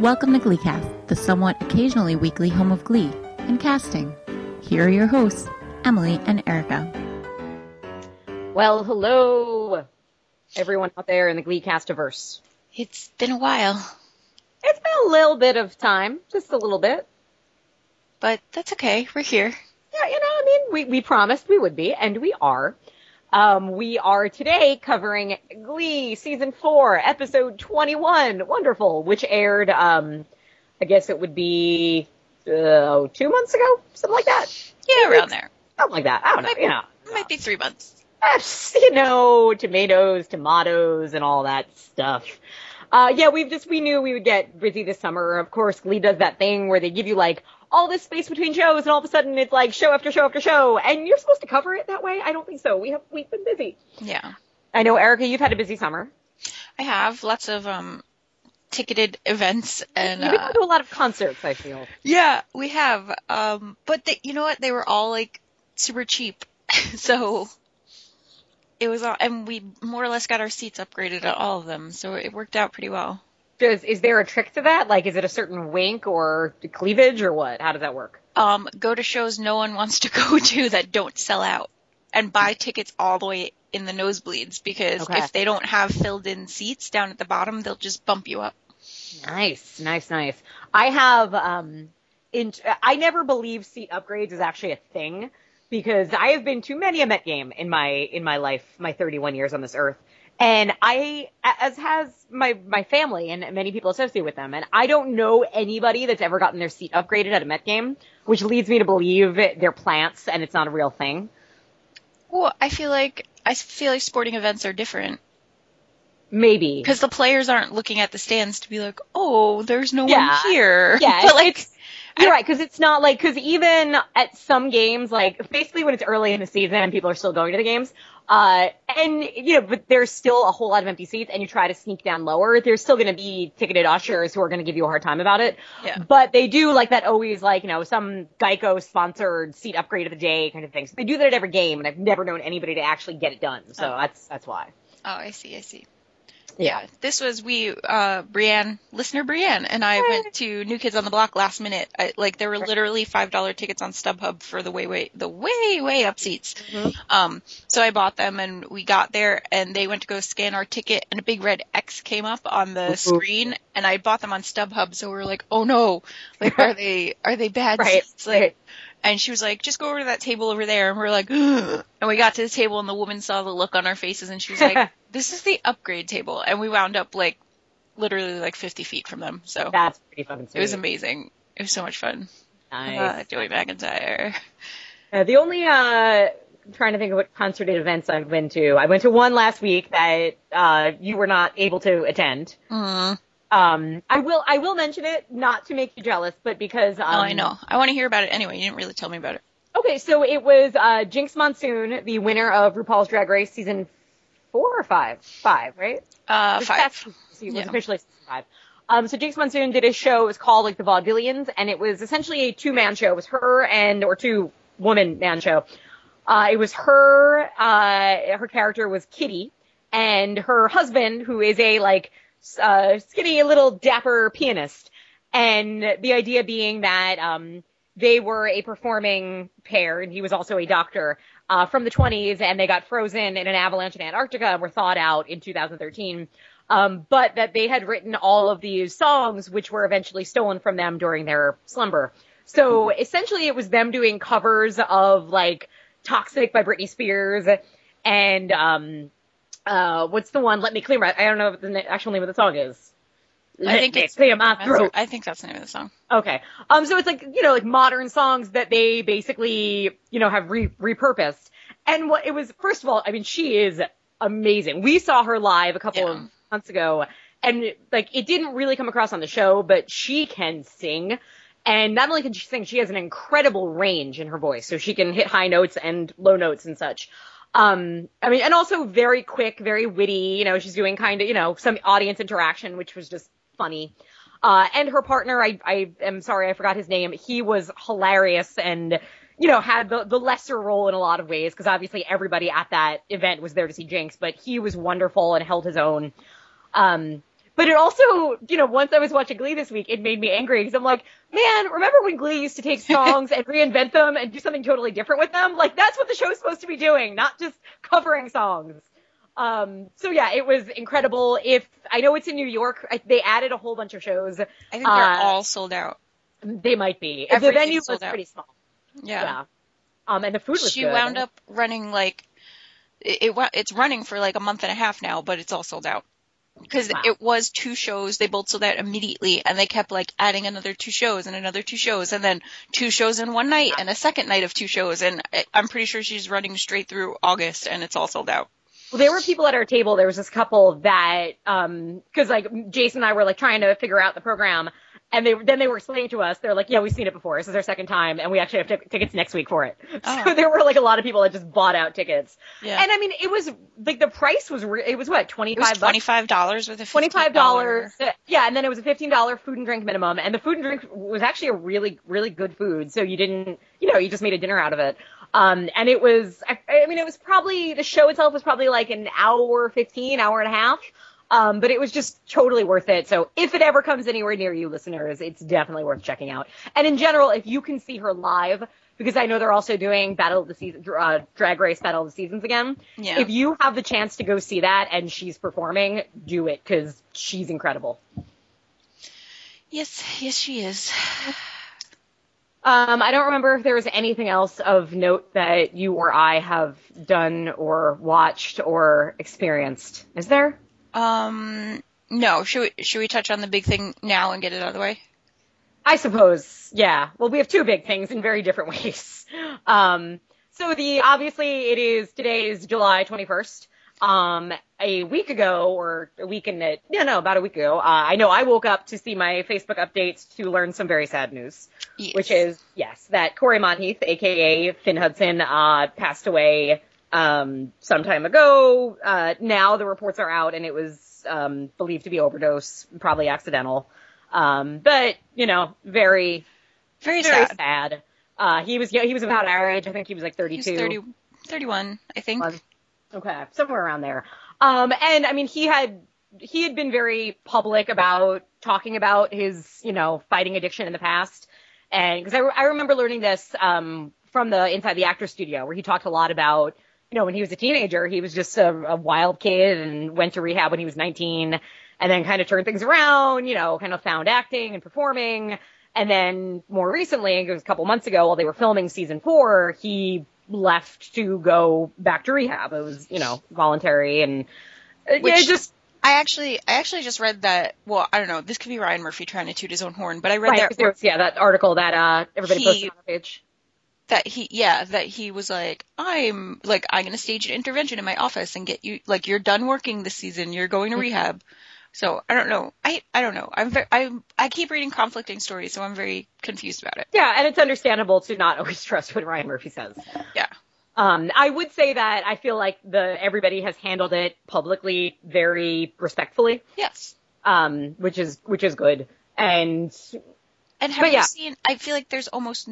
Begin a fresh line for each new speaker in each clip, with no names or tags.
Welcome to GleeCast, the somewhat occasionally weekly home of Glee and casting. Here are your hosts, Emily and Erica.
Well, hello, everyone out there in the GleeCastiverse.
It's been a while,
It's been a little bit of time, just a little bit.
but that's okay. We're here.
Yeah, you know, I mean, we, we promised we would be, and we are. Um, we are today covering Glee season four, episode 21, Wonderful, which aired, um, I guess it would be, uh, two months ago? Something like that?
Yeah, around there.
Something like that. I don't know, you know.
Might be three months.
Yes, you know, tomatoes, tomatoes, and all that stuff. Uh, yeah, we've just, we knew we would get busy this summer. Of course, Glee does that thing where they give you like all this space between shows and all of a sudden it's like show after show after show and you're supposed to cover it that way? I don't think so. We have, we've been busy.
Yeah,
I know, Erica, you've had a busy summer.
I have lots of um ticketed events and
You've been
uh,
to a lot of concerts, I feel.
yeah, we have. Um, but they, you know what? They were all like super cheap, so it was all, and we more or less got our seats upgraded at all of them, so it worked out pretty well.
Does, is there a trick to that? Like, is it a certain wink or cleavage or what? How does that work?
Um, go to shows no one wants to go to that don't sell out, and buy tickets all the way in the nosebleeds because
Okay.
if they don't have filled in seats down at the bottom, they'll just bump you up.
Nice, nice, nice. I have um in I never believe seat upgrades is actually a thing because I have been to many a Met game in my in my life, my 31 years on this earth. And I as has my my family and many people associate with them and I don't know anybody that's ever gotten their seat upgraded at a Met game, which leads me to believe they're plants and it's not a real thing.
Well, I feel like I feel like sporting events are different
Maybe.
because the players aren't looking at the stands to be like, "Oh, there's no
Yeah.
one here."
Yeah,
but like,
You're right, because it's not like, because even at some games, like, basically when it's early in the season and people are still going to the games, uh, and, you know, but there's still a whole lot of empty seats and you try to sneak down lower, there's still gonna be ticketed ushers who are gonna give you a hard time about it.
Yeah.
But they do like that always, like, you know, some Geico sponsored seat upgrade of the day kind of thing. So they do that at every game and I've never known anybody to actually get it done. So
Oh.
that's, that's why.
oh, I see, I see.
Yeah.
This was we, uh, Brienne, listener Brienne, and I went to New Kids on the Block last minute. I, like there were literally five dollar tickets on StubHub for the way way the way way up seats.
Mhm.
Um, so I bought them and we got there and they went to go scan our ticket and a big red X came up on the
Ooh.
screen and I bought them on StubHub. So we are like, oh no, like are they are they bad
Right.
seats? Like,
right.
And she was like, just go over to that table over there. And we are like, Ugh. and we got to the table and the woman saw the look on our faces and she was like, this is the upgrade table. And we wound up like literally like 50 feet from them. So
That's pretty fucking sweet.
it was amazing. It was so much fun.
Nice.
Uh, Joey McIntyre.
Uh, the only, uh, I'm trying to think of what concert events I've been to. I went to one last week that, uh, you were not able to attend.
Mm.
Um, I will, I will mention it, not to make you jealous, but because, um,
oh, I know. I want to hear about it anyway. You didn't really tell me about it.
Okay, so it was, uh, Jinkx Monsoon, the winner of RuPaul's Drag Race season four or five? Five, right?
Uh,
This
five.
season was
Yeah.
officially season five. Um, so Jinkx Monsoon did a show. It was called like the Vaudevillians, and it was essentially a two-man show. It was her and or two-woman man show. Uh, it was her. Uh, her character was Kitty, and her husband, who is a like uh, skinny little dapper pianist. And the idea being that um, they were a performing pair, and he was also a doctor uh, from the 20s, and they got frozen in an avalanche in Antarctica and were thawed out in 2013. Um, but that they had written all of these songs, which were eventually stolen from them during their slumber. So essentially, it was them doing covers of like "Toxic" by Britney Spears, and um, uh, what's the one? "Let Me Clear My." I don't know what the na- actual name of the song is.
I think it's
clear my throat.
I think that's the name of the song.
Okay. Um, so it's like, you know, like modern songs that they basically, you know, have re- repurposed. And what it was, first of all, I mean, she is amazing. We saw her live a couple
Yeah.
of months ago and like, it didn't really come across on the show, but she can sing. And not only can she sing, she has an incredible range in her voice. So she can hit high notes and low notes and such. Um, I mean, and also very quick, very witty, you know, she's doing kind of, you know, some audience interaction, which was just funny. Uh, and her partner, I, I am sorry, I forgot his name. He was hilarious and, you know, had the, the lesser role in a lot of ways because obviously everybody at that event was there to see Jinkx, but he was wonderful and held his own. Um, But it also, you know, once I was watching Glee this week, it made me angry because I'm like, man, remember when Glee used to take songs and reinvent them and do something totally different with them? Like that's what the show's supposed to be doing, not just covering songs. Um, so yeah, it was incredible. If I know it's in New York, I, they added a whole bunch of shows.
I think they're
Uh,
all sold out.
They might be. the venue was
out.
pretty small.
Yeah.
Yeah. Um, and the food was
she
good.
wound up running like it, it wa- it's running for like a month and a half now, but it's all sold out. Because
Wow.
it was two shows, they both sold out immediately, and they kept like adding another two shows and another two shows, and then two shows in one night and a second night of two shows, and I- I'm pretty sure she's running straight through August, and it's all sold out.
Well, there were people at our table. There was this couple that, um, cause like Jason and I were like trying to figure out the program and they, then they were explaining to us, they're like, yeah, we've seen it before. This is our second time and we actually have t- tickets next week for it.
Oh.
So there were like a lot of people that just bought out tickets.
Yeah.
And I mean, it was like the price was, re- it was what, 25 bucks?
twenty five dollars with a
Twenty-five
$15.
Yeah, and then it was a fifteen dollar food and drink minimum, and the food and drink was actually a really, really good food. So you didn't, you know, you just made a dinner out of it. Um, and it was, I, I mean, it was probably the show itself was probably like an hour fifteen, hour and a half. Um, but it was just totally worth it. So if it ever comes anywhere near you, listeners, it's definitely worth checking out. And in general, if you can see her live, because I know they're also doing Battle of the Season, uh, Drag Race Battle of the Seasons again.
Yeah.
If you have the chance to go see that and she's performing, do it because she's incredible.
Yes, yes, she is.
Um, I don't remember if there was anything else of note that you or I have done or watched or experienced. Is there?
Um, no, should we should we touch on the big thing now and get it out of the way?
I suppose, yeah. Well, we have two big things in very different ways. Um, so the obviously it is today is July 21st. Um, a week ago or a week and a, no, no, about a week ago, uh, I know I woke up to see my Facebook updates to learn some very sad news,
Yes.
which is yes, that Cory Monteith, aka Finn Hudson, uh, passed away um, some time ago. Uh, now the reports are out, and it was um, believed to be overdose, probably accidental. Um, but you know, very
very,
very
sad.
sad. Uh, he was yeah, he was about our age. I think he was like 32.
He's 30, 31, I think.
Okay, somewhere around there. Um, and I mean, he had he had been very public about talking about his, you know, fighting addiction in the past. And because I, re- I remember learning this um, from the Inside the Actor Studio, where he talked a lot about, you know, when he was a teenager, he was just a, a wild kid and went to rehab when he was 19, and then kind of turned things around, you know, kind of found acting and performing. And then more recently, it was a couple months ago, while they were filming season four, he left to go back to rehab. It was, you know, voluntary and uh, yeah,
Which-
just
I actually, I actually just read that. Well, I don't know. This could be Ryan Murphy trying to toot his own horn, but I read
right.
that
'cause there was, yeah, that article that uh everybody
He-
posted on the page.
That he, yeah, that he was like, I'm like, I'm gonna stage an intervention in my office and get you, like, you're done working this season. You're going to
Mm-hmm.
rehab. So I don't know. I, I don't know. I'm very, I, I keep reading conflicting stories, so I'm very confused about it.
Yeah, and it's understandable to not always trust what Ryan Murphy says.
Yeah.
Um, I would say that I feel like the everybody has handled it publicly very respectfully,
Yes.
um, which is which is good. And
And have
But
you
yeah.
seen? I feel like there's almost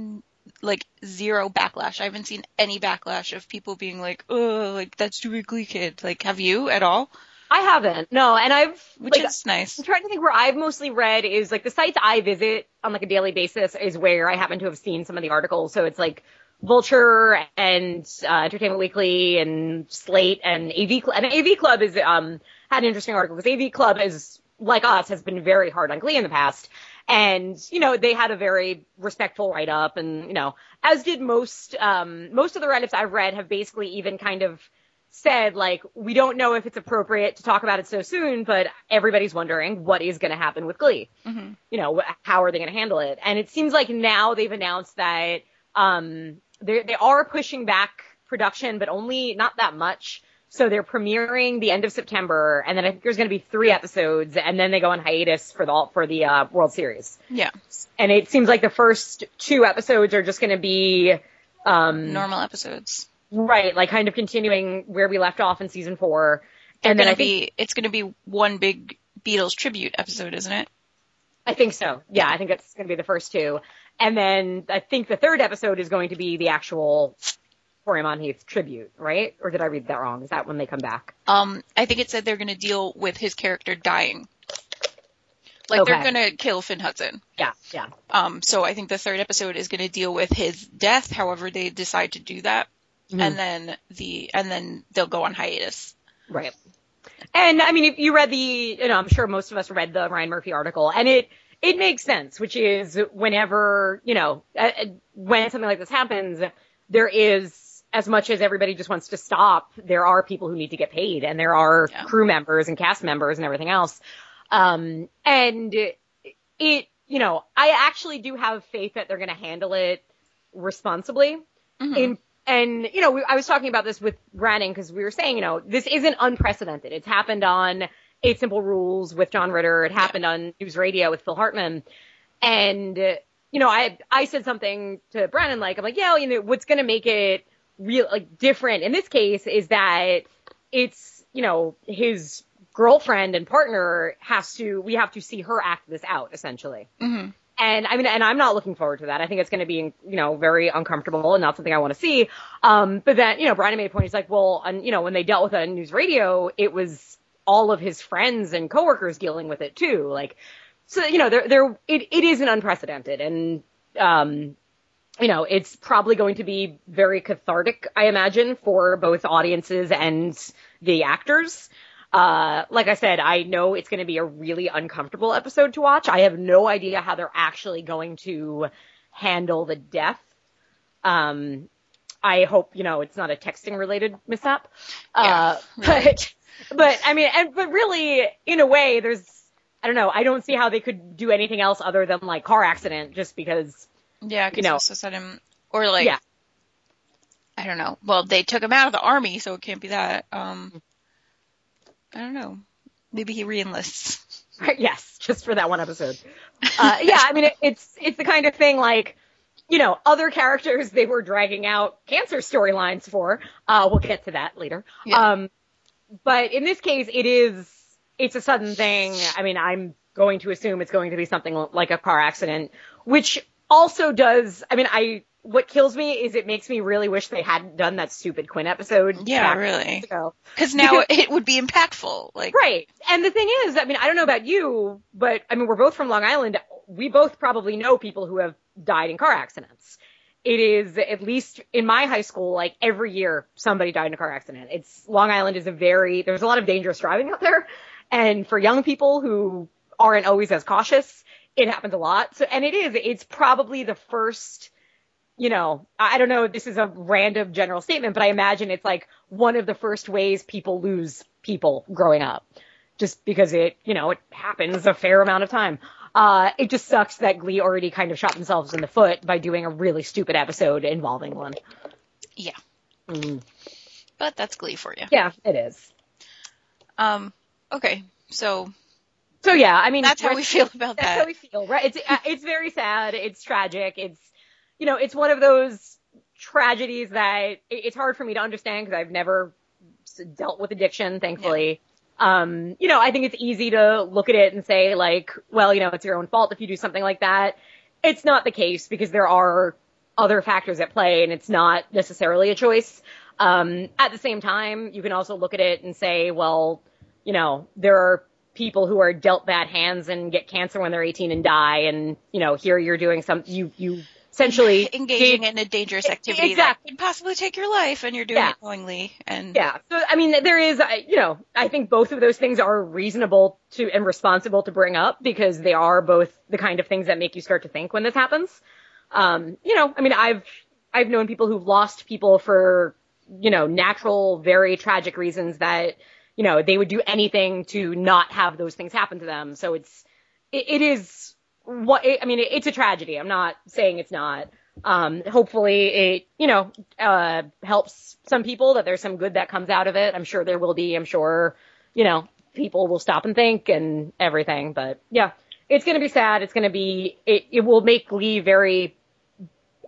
like zero backlash. I haven't seen any backlash of people being like, "Oh, like that's too Glee kid." Like, have you at all?
I haven't no, and I've
Which
like,
is nice.
I'm trying to think where I've mostly read is like the sites I visit on like a daily basis is where I happen to have seen some of the articles. So it's like Vulture and uh, Entertainment Weekly and Slate and AV Club. And AV Club is um had an interesting article because AV Club is like us has been very hard on Glee in the past. And, you know, they had a very respectful write up and, you know, as did most, um, most of the write ups I've read have basically even kind of said like we don't know if it's appropriate to talk about it so soon, but everybody's wondering what is going to happen with Glee.
hmm
You know, how are they going to handle it? And it seems like now they've announced that um, they they are pushing back production, but only not that much. So they're premiering the end of September, and then I think there's going to be three episodes, and then they go on hiatus for the for the uh, World Series.
Yeah.
And it seems like the first two episodes are just going to be um,
Normal episodes.
Right, like kind of continuing where we left off in season four.
They're
and then I think.
It's gonna be one big Beatles tribute episode, isn't it?
I think so. Yeah, I think that's going to be the first two. And then I think the third episode is going to be the actual Cory Monteith tribute, right? Or did I read that wrong? Is that when they come back?
Um, I think it said they're gonna deal with his character dying. Like they're gonna kill Finn Hudson.
Yeah, yeah.
Um, so I think the third episode is gonna deal with his death, however they decide to do that,
Mhm.
and then the and then they'll go on hiatus.
Right. And I mean, if you read the, you know, I'm sure most of us read the Ryan Murphy article, and it it makes sense, which is whenever you know uh, uh, when something like this happens, there is as much as everybody just wants to stop, there are people who need to get paid, and there are
Yeah.
crew members and cast members and everything else. Um, and it, you know, I actually do have faith that they're going to handle it responsibly
Mhm.
in and you know we, I was talking about this with Branning because we were saying you know this isn't unprecedented. It's happened on Eight Simple Rules with John Ritter. It happened on News Radio with Phil Hartman, and you know I I said something to Brannon like I'm like yeah you know what's going to make it real like different in this case is that it's you know his girlfriend and partner has to we have to see her act this out essentially.
Mhm.
And I mean, and I'm not looking forward to that. I think it's going to be, you know, very uncomfortable and not something I want to see. Um, but then, you know, Brian made a point. He's like, well, and you know, when they dealt with it on news radio, it was all of his friends and coworkers dealing with it too. Like, so, you know, there, there, it, it isn't unprecedented. And, um, you know, it's probably going to be very cathartic, I imagine, for both audiences and the actors. Uh, like I said, I know it's going to be a really uncomfortable episode to watch. I have no idea how they're actually going to handle the death. Um, I hope, you know, it's not a texting related mishap. Uh, but, but I mean, and, but really, in a way, there's, I don't know, I don't see how they could do anything else other than like car accident just because,
Yeah, because
You know.
also said him or like
Yeah.
I don't know. Well, they took him out of the army, so it can't be that. Um, I don't know. Maybe he reenlists.
Right, yes, just for that one episode. Uh, yeah, I mean, it, it's, it's the kind of thing like, you know, other characters they were dragging out cancer storylines for. Uh, we'll get to that later.
Yeah.
Um, but in this case, it is, it's a sudden thing. I mean, I'm going to assume it's going to be something like a car accident, which also does, I mean, I, what kills me is it makes me really wish they hadn't done that stupid Quinn episode.
Yeah, really. Because now it would be impactful. Like,
Right. And the thing is, I mean, I don't know about you, but I mean, we're both from Long Island. We both probably know people who have died in car accidents. It is, at least in my high school, like every year somebody died in a car accident. It's, Long Island is a very, there's a lot of dangerous driving out there. And for young people who aren't always as cautious, it happens a lot. So, and it is, it's probably the first, you know, I don't know, if this is a random general statement, but I imagine it's like one of the first ways people lose people growing up. Just because it, you know, it happens a fair amount of time. Uh, it just sucks that Glee already kind of shot themselves in the foot by doing a really stupid episode involving one.
yeah.
Mm.
But that's Glee for you.
Yeah, it is.
Um. Okay. So
So yeah, I mean,
that's how we feel about
That's
that.
how we feel, right? It's uh, it's very sad. It's tragic. It's you know, it's one of those tragedies that it, it's hard for me to understand because I've never dealt with addiction, thankfully. Um, you know, I think it's easy to look at it and say like, well, you know, it's your own fault if you do something like that. It's not the case because there are other factors at play and it's not necessarily a choice. Um, at the same time, you can also look at it and say, well, you know, there are people who are dealt bad hands and get cancer when they're 18 and die. And, you know, here you're doing some, you, you essentially
engaging
gave-
in a dangerous activity
Exactly.
that could possibly take your life, and you're doing
Yeah.
it knowingly. And
Yeah. So, I mean, there is, I- you know, I think both of those things are reasonable to and responsible to bring up because they are both the kind of things that make you start to think when this happens. Um, you know, I mean, I've, I've known people who've lost people for, you know, natural, very tragic reasons that, you know, they would do anything to not have those things happen to them. So it's, it, it is what, I mean, it, it's a tragedy. I'm not saying it's not. Um, hopefully it, you know, uh, helps some people that there's some good that comes out of it. I'm sure there will be. I'm sure, you know, people will stop and think and everything. But yeah, it's going to be sad. It's going to be, it, it will make Glee very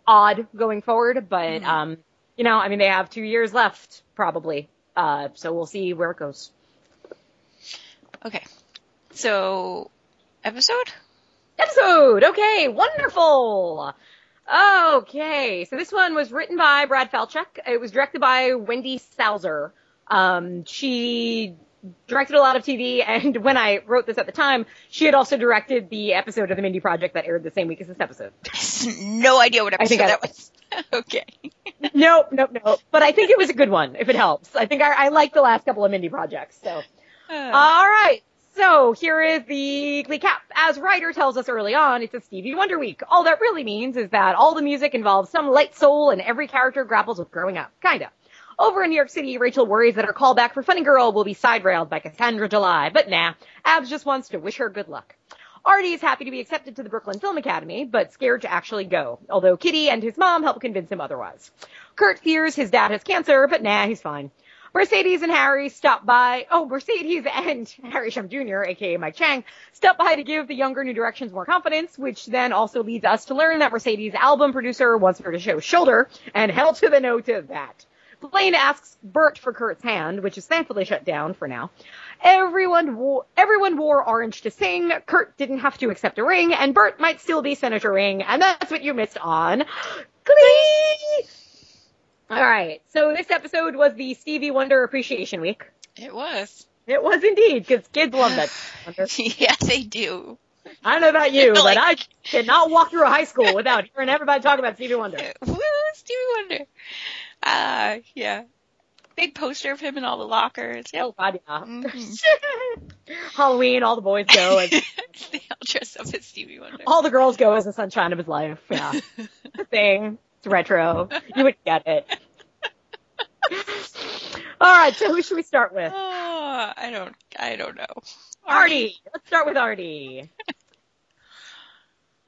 odd going forward. But,
Mhm.
um, you know, I mean, they have two years left probably. Uh, so we'll see where it goes.
okay. So episode.
Episode. Okay. Wonderful. Okay. So this one was written by Brad Falchuk. It was directed by Wendy Stanzler. Um, she directed a lot of TV, and when I wrote this at the time, she had also directed the episode of the Mindy Project that aired the same week as this episode.
no idea what
I think
episode
I-
that was. okay.
nope, nope, nope. But I think it was a good one, if it helps. I think I, I like the last couple of Mindy projects. So, all right. So here is the Glee cap. As Ryder tells us early on, it's a Stevie Wonder week. All that really means is that all the music involves some light soul, and every character grapples with growing up. Kinda. Over in New York City, Rachel worries that her callback for Funny Girl will be side railed by Cassandra July, but nah, Abs just wants to wish her good luck. Artie is happy to be accepted to the Brooklyn Film Academy, but scared to actually go, although Kitty and his mom help convince him otherwise. Kurt fears his dad has cancer, but nah, he's fine. Mercedes and Harry stop by. Oh, Mercedes and Harry Shum Jr., aka Mike Chang, stop by to give the younger New Directions more confidence, which then also leads us to learn that Mercedes' album producer wants her to show shoulder, and hell to the no to that. Blaine asks Burt for Kurt's hand, which is thankfully shut down for now. Everyone wore, everyone wore orange to sing. Kurt didn't have to accept a ring, and Burt might still be Senator Ring, and that's what you missed on Glee! Alright, so this episode was the Stevie Wonder Appreciation Week.
it was.
It was indeed, because kids love that.
Yeah, they do.
I don't know about you,
Like-
but I cannot walk through a high school without hearing everybody talk about Stevie Wonder.
Woo, Stevie Wonder. Uh, yeah. Big poster of him in all the lockers. Yep.
Oh god, yeah.
Mhm.
Halloween, all the boys go, and
they all dress up as Stevie Wonder.
all the girls go as the sunshine of his life. Yeah. Thing. It's retro. You would get it. Alright, so who should we start with?
Oh, I don't, I don't know.
Artie. Let's start with Artie.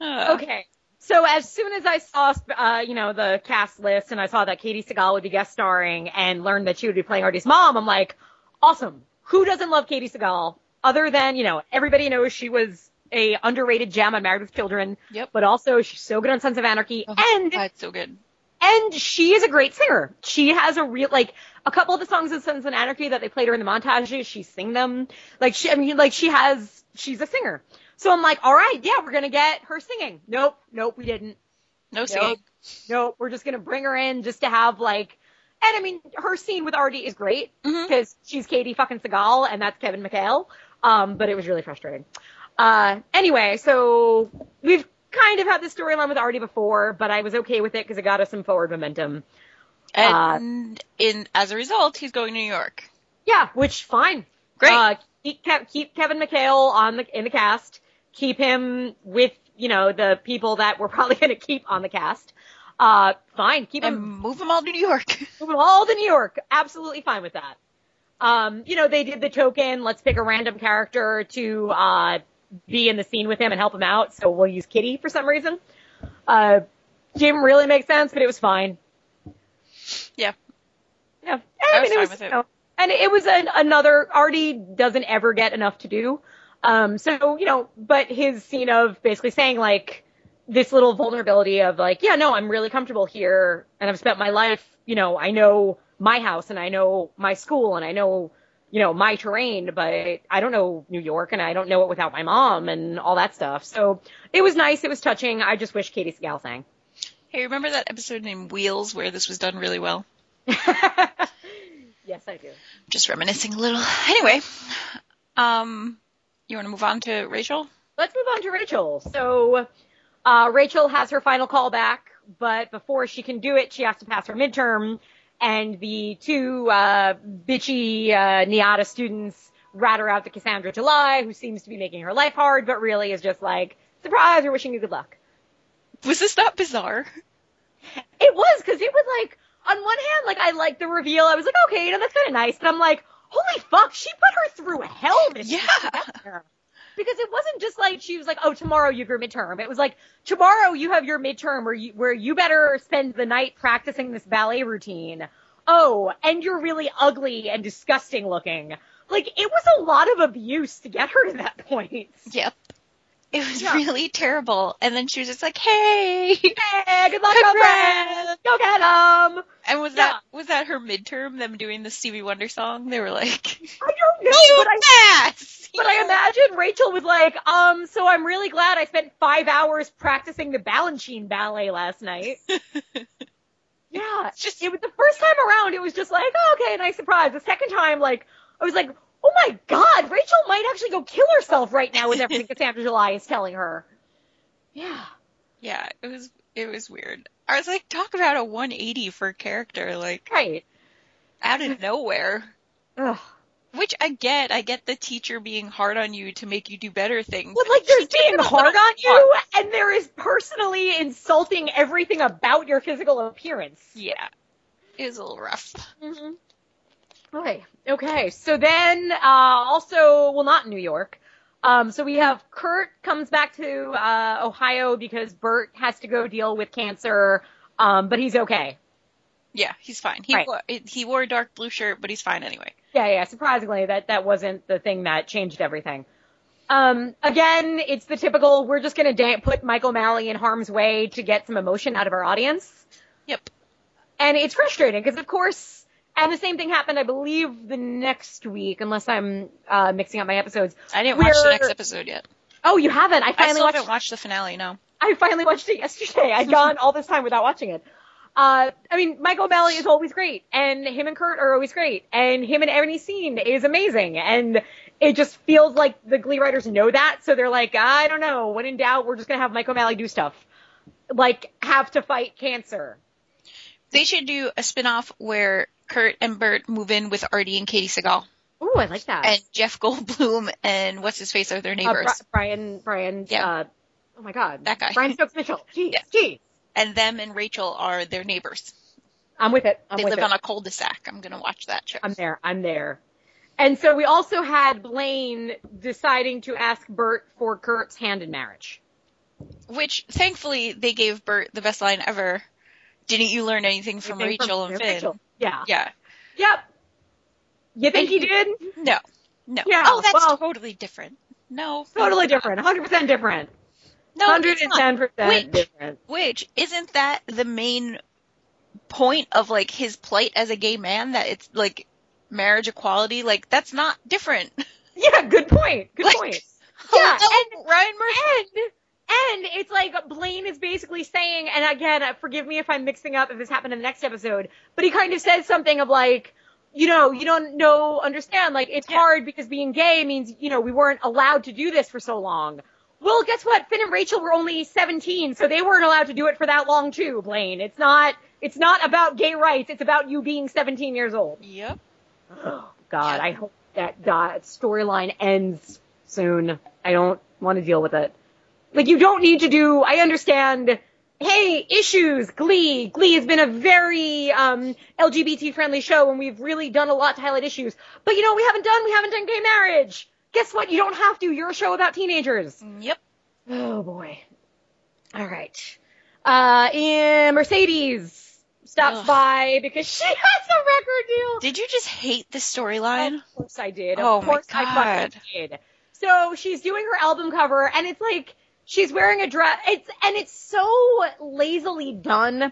Uh,
Okay. So as soon as I saw, uh, you know, the cast list and I saw that Katey Sagal would be guest starring and learned that she would be playing Artie's mom, I'm like, awesome. Who doesn't love Katey Sagal? Other than, you know, everybody knows she was a underrated gem on Married with Children.
Yep.
But also she's so good on Sons of Anarchy.
Oh,
and
That's so good.
and she is a great singer. She has a real like a couple of the songs in Sons of Anarchy that they played her in the montages. She sing them like she. I mean, like she has. She's a singer. So I'm like, all right, yeah, we're gonna get her singing. Nope, nope, we didn't.
No singing.
Nope, nope, we're just gonna bring her in just to have like. And I mean, her scene with Artie is great because she's Katey fucking Sagal and that's Kevin McHale. Um, but it was really frustrating. Uh, anyway, so we've kind of had this storyline with Artie before, but I was okay with it because it got us some forward momentum.
And in as a result, he's going to New York.
Yeah, which fine.
Great.
Uh, keep, keep Kevin McHale on the in the cast. Keep him with you know the people that we're probably going to keep on the cast. Uh, fine. Keep
and
him
move them all to New York.
move them all to New York. Absolutely fine with that. Um, you know they did the token. Let's pick a random character to uh be in the scene with him and help him out. So we'll use Kitty for some reason. Uh, didn't really make sense, but it was fine.
yeah.
Yeah,
I
I,
was
mean, it was,
it.
you know, and it was an, another. Artie doesn't ever get enough to do. Um, so you know, but his scene of basically saying like this little vulnerability of like, yeah, no, I'm really comfortable here, and I've spent my life. You know, I know my house, and I know my school, and I know. You know, my terrain, but I don't know New York and I don't know it without my mom and all that stuff. So it was nice. It was touching. I just wish Katey Sagal sang.
Hey, remember that episode named Wheels where this was done really well?
yes, I do.
Just reminiscing a little. Anyway, um, you want to move on to Rachel?
let's move on to Rachel. So, uh, Rachel has her final call back, but before she can do it, she has to pass her midterm. And the two, uh, bitchy, uh, NYADA students rat her out to Cassandra July, who seems to be making her life hard, but really is just like, surprise, we're wishing you good luck.
Was this not bizarre?
It was, cause it was like, on one hand, like, I liked the reveal. I was like, okay, you know, that's kind of nice. But I'm like, holy fuck, she put her through hell this
Yeah.
Because it wasn't just like she was like, oh, tomorrow you have your midterm. It was like, tomorrow you have your midterm where you, where you better spend the night practicing this ballet routine. Oh, and you're really ugly and disgusting looking. Like, it was a lot of abuse to get her to that point.
Yep. It was
Yeah.
really terrible. And then she was just like, "Hey."
Hey, good luck, girlfriend! Go get 'em!
And was
Yeah.
that was that her midterm? Them doing the Stevie Wonder song? They were like,
I don't know,
"You
but I
pass."
But I imagine Rachel was like, um, so I'm really glad I spent five hours practicing the Balanchine ballet last night. yeah, it's
Just-
it was the first time around. It was just like, oh, okay, nice surprise. The second time, like, I was like, oh my god, Rachel might actually go kill herself right now with everything Cassandra July is telling her. Yeah.
Yeah, it was it was weird. I was like, talk about a 180 for a character, like
Right.
out of nowhere.
Ugh.
Which I get. I get the teacher being hard on you to make you do better things.
But like there's being hard on you and there is personally insulting everything about your physical appearance.
Yeah. It was a little rough.
Mm-hmm. Okay. Okay. So then, uh, also, well, not in New York. Um, so we have Kurt comes back to uh, Ohio because Burt has to go deal with cancer, um, but he's okay.
Yeah, he's fine. He
Right.
wore, he wore a dark blue shirt, but he's fine anyway.
Yeah, yeah. Surprisingly, that that wasn't the thing that changed everything. Um, again, it's the typical. We're just gonna da- put Michael Malley in harm's way to get some emotion out of our audience.
Yep.
and it's frustrating because of course and the same thing happened i believe the next week unless i'm uh mixing up my episodes.
I didn't watch the next episode yet.
oh you haven't? I
I
finally
still
watched
haven't watched the finale, no.
i finally watched it yesterday. I'd gone all this time without watching it. Uh i mean michael O'Malley is always great and him and kurt are always great and him and Ebony scene is amazing and it just feels like the glee writers know that so they're like i don't know. When in doubt we're just gonna have michael O'Malley do stuff. Like have to fight cancer.
They should do a spin-off where Kurt and Burt move in with Artie and Katey Sagal.
Ooh, I like that.
And Jeff Goldblum and what's his face are their
Uh,
neighbors.
Bri- Brian, Brian,
Yeah.
uh, oh my god.
That guy.
Brian Stokes Mitchell. Gee,
Yeah.
gee.
and them and Rachel are their neighbors.
I'm with it. I'm
they
with
live
it.
on a cul-de-sac. I'm gonna watch that show.
I'm there. I'm there. And so we also had Blaine deciding to ask Burt for Kurt's hand in marriage.
Which thankfully they gave Burt the best line ever. Didn't you learn anything from
Anything
Rachel and Finn?
Rachel. Yeah.
Yeah.
Yep. You think he
And-
did?
No. No.
Yeah,
oh, that's
well-
totally different. No.
Totally different. 100% different.
No, it's not.
110%
Wait.
different.
Which isn't that the main point of like his plight as a gay man that it's like marriage equality? Like that's not different.
Yeah, good point. Good
Like,
point.
Oh, yeah,
and-
and Ryan Murphy.
And and it's like Blaine is basically saying, and again, forgive me if I'm mixing up if this happened in the next episode, but he kind of says something of like, you know, you don't know, understand, like it's
Yeah.
hard because being gay means, you know, we weren't allowed to do this for so long. Well, guess what? Finn and Rachel were only 17, so they weren't allowed to do it for that long too, Blaine. It's not, it's not about gay rights, it's about you being 17 years old.
Yep.
Oh, God. I hope that, that storyline ends soon. I don't want to deal with it. Like, you don't need to do, I understand, hey, issues, Glee. Glee has been a very, um, LGBT friendly show and we've really done a lot to highlight issues. But you know we haven't done? We haven't done gay marriage. Guess what? You don't have to. You're a show about teenagers.
Yep.
Oh boy. All right. Uh, and Mercedes stops
Ugh.
by because she has a record deal.
Did you just hate the storyline?
Of course I did.
Oh
Of
my
course I fucking
God.
did. So she's doing her album cover and it's like she's wearing a dress. It's and it's so lazily done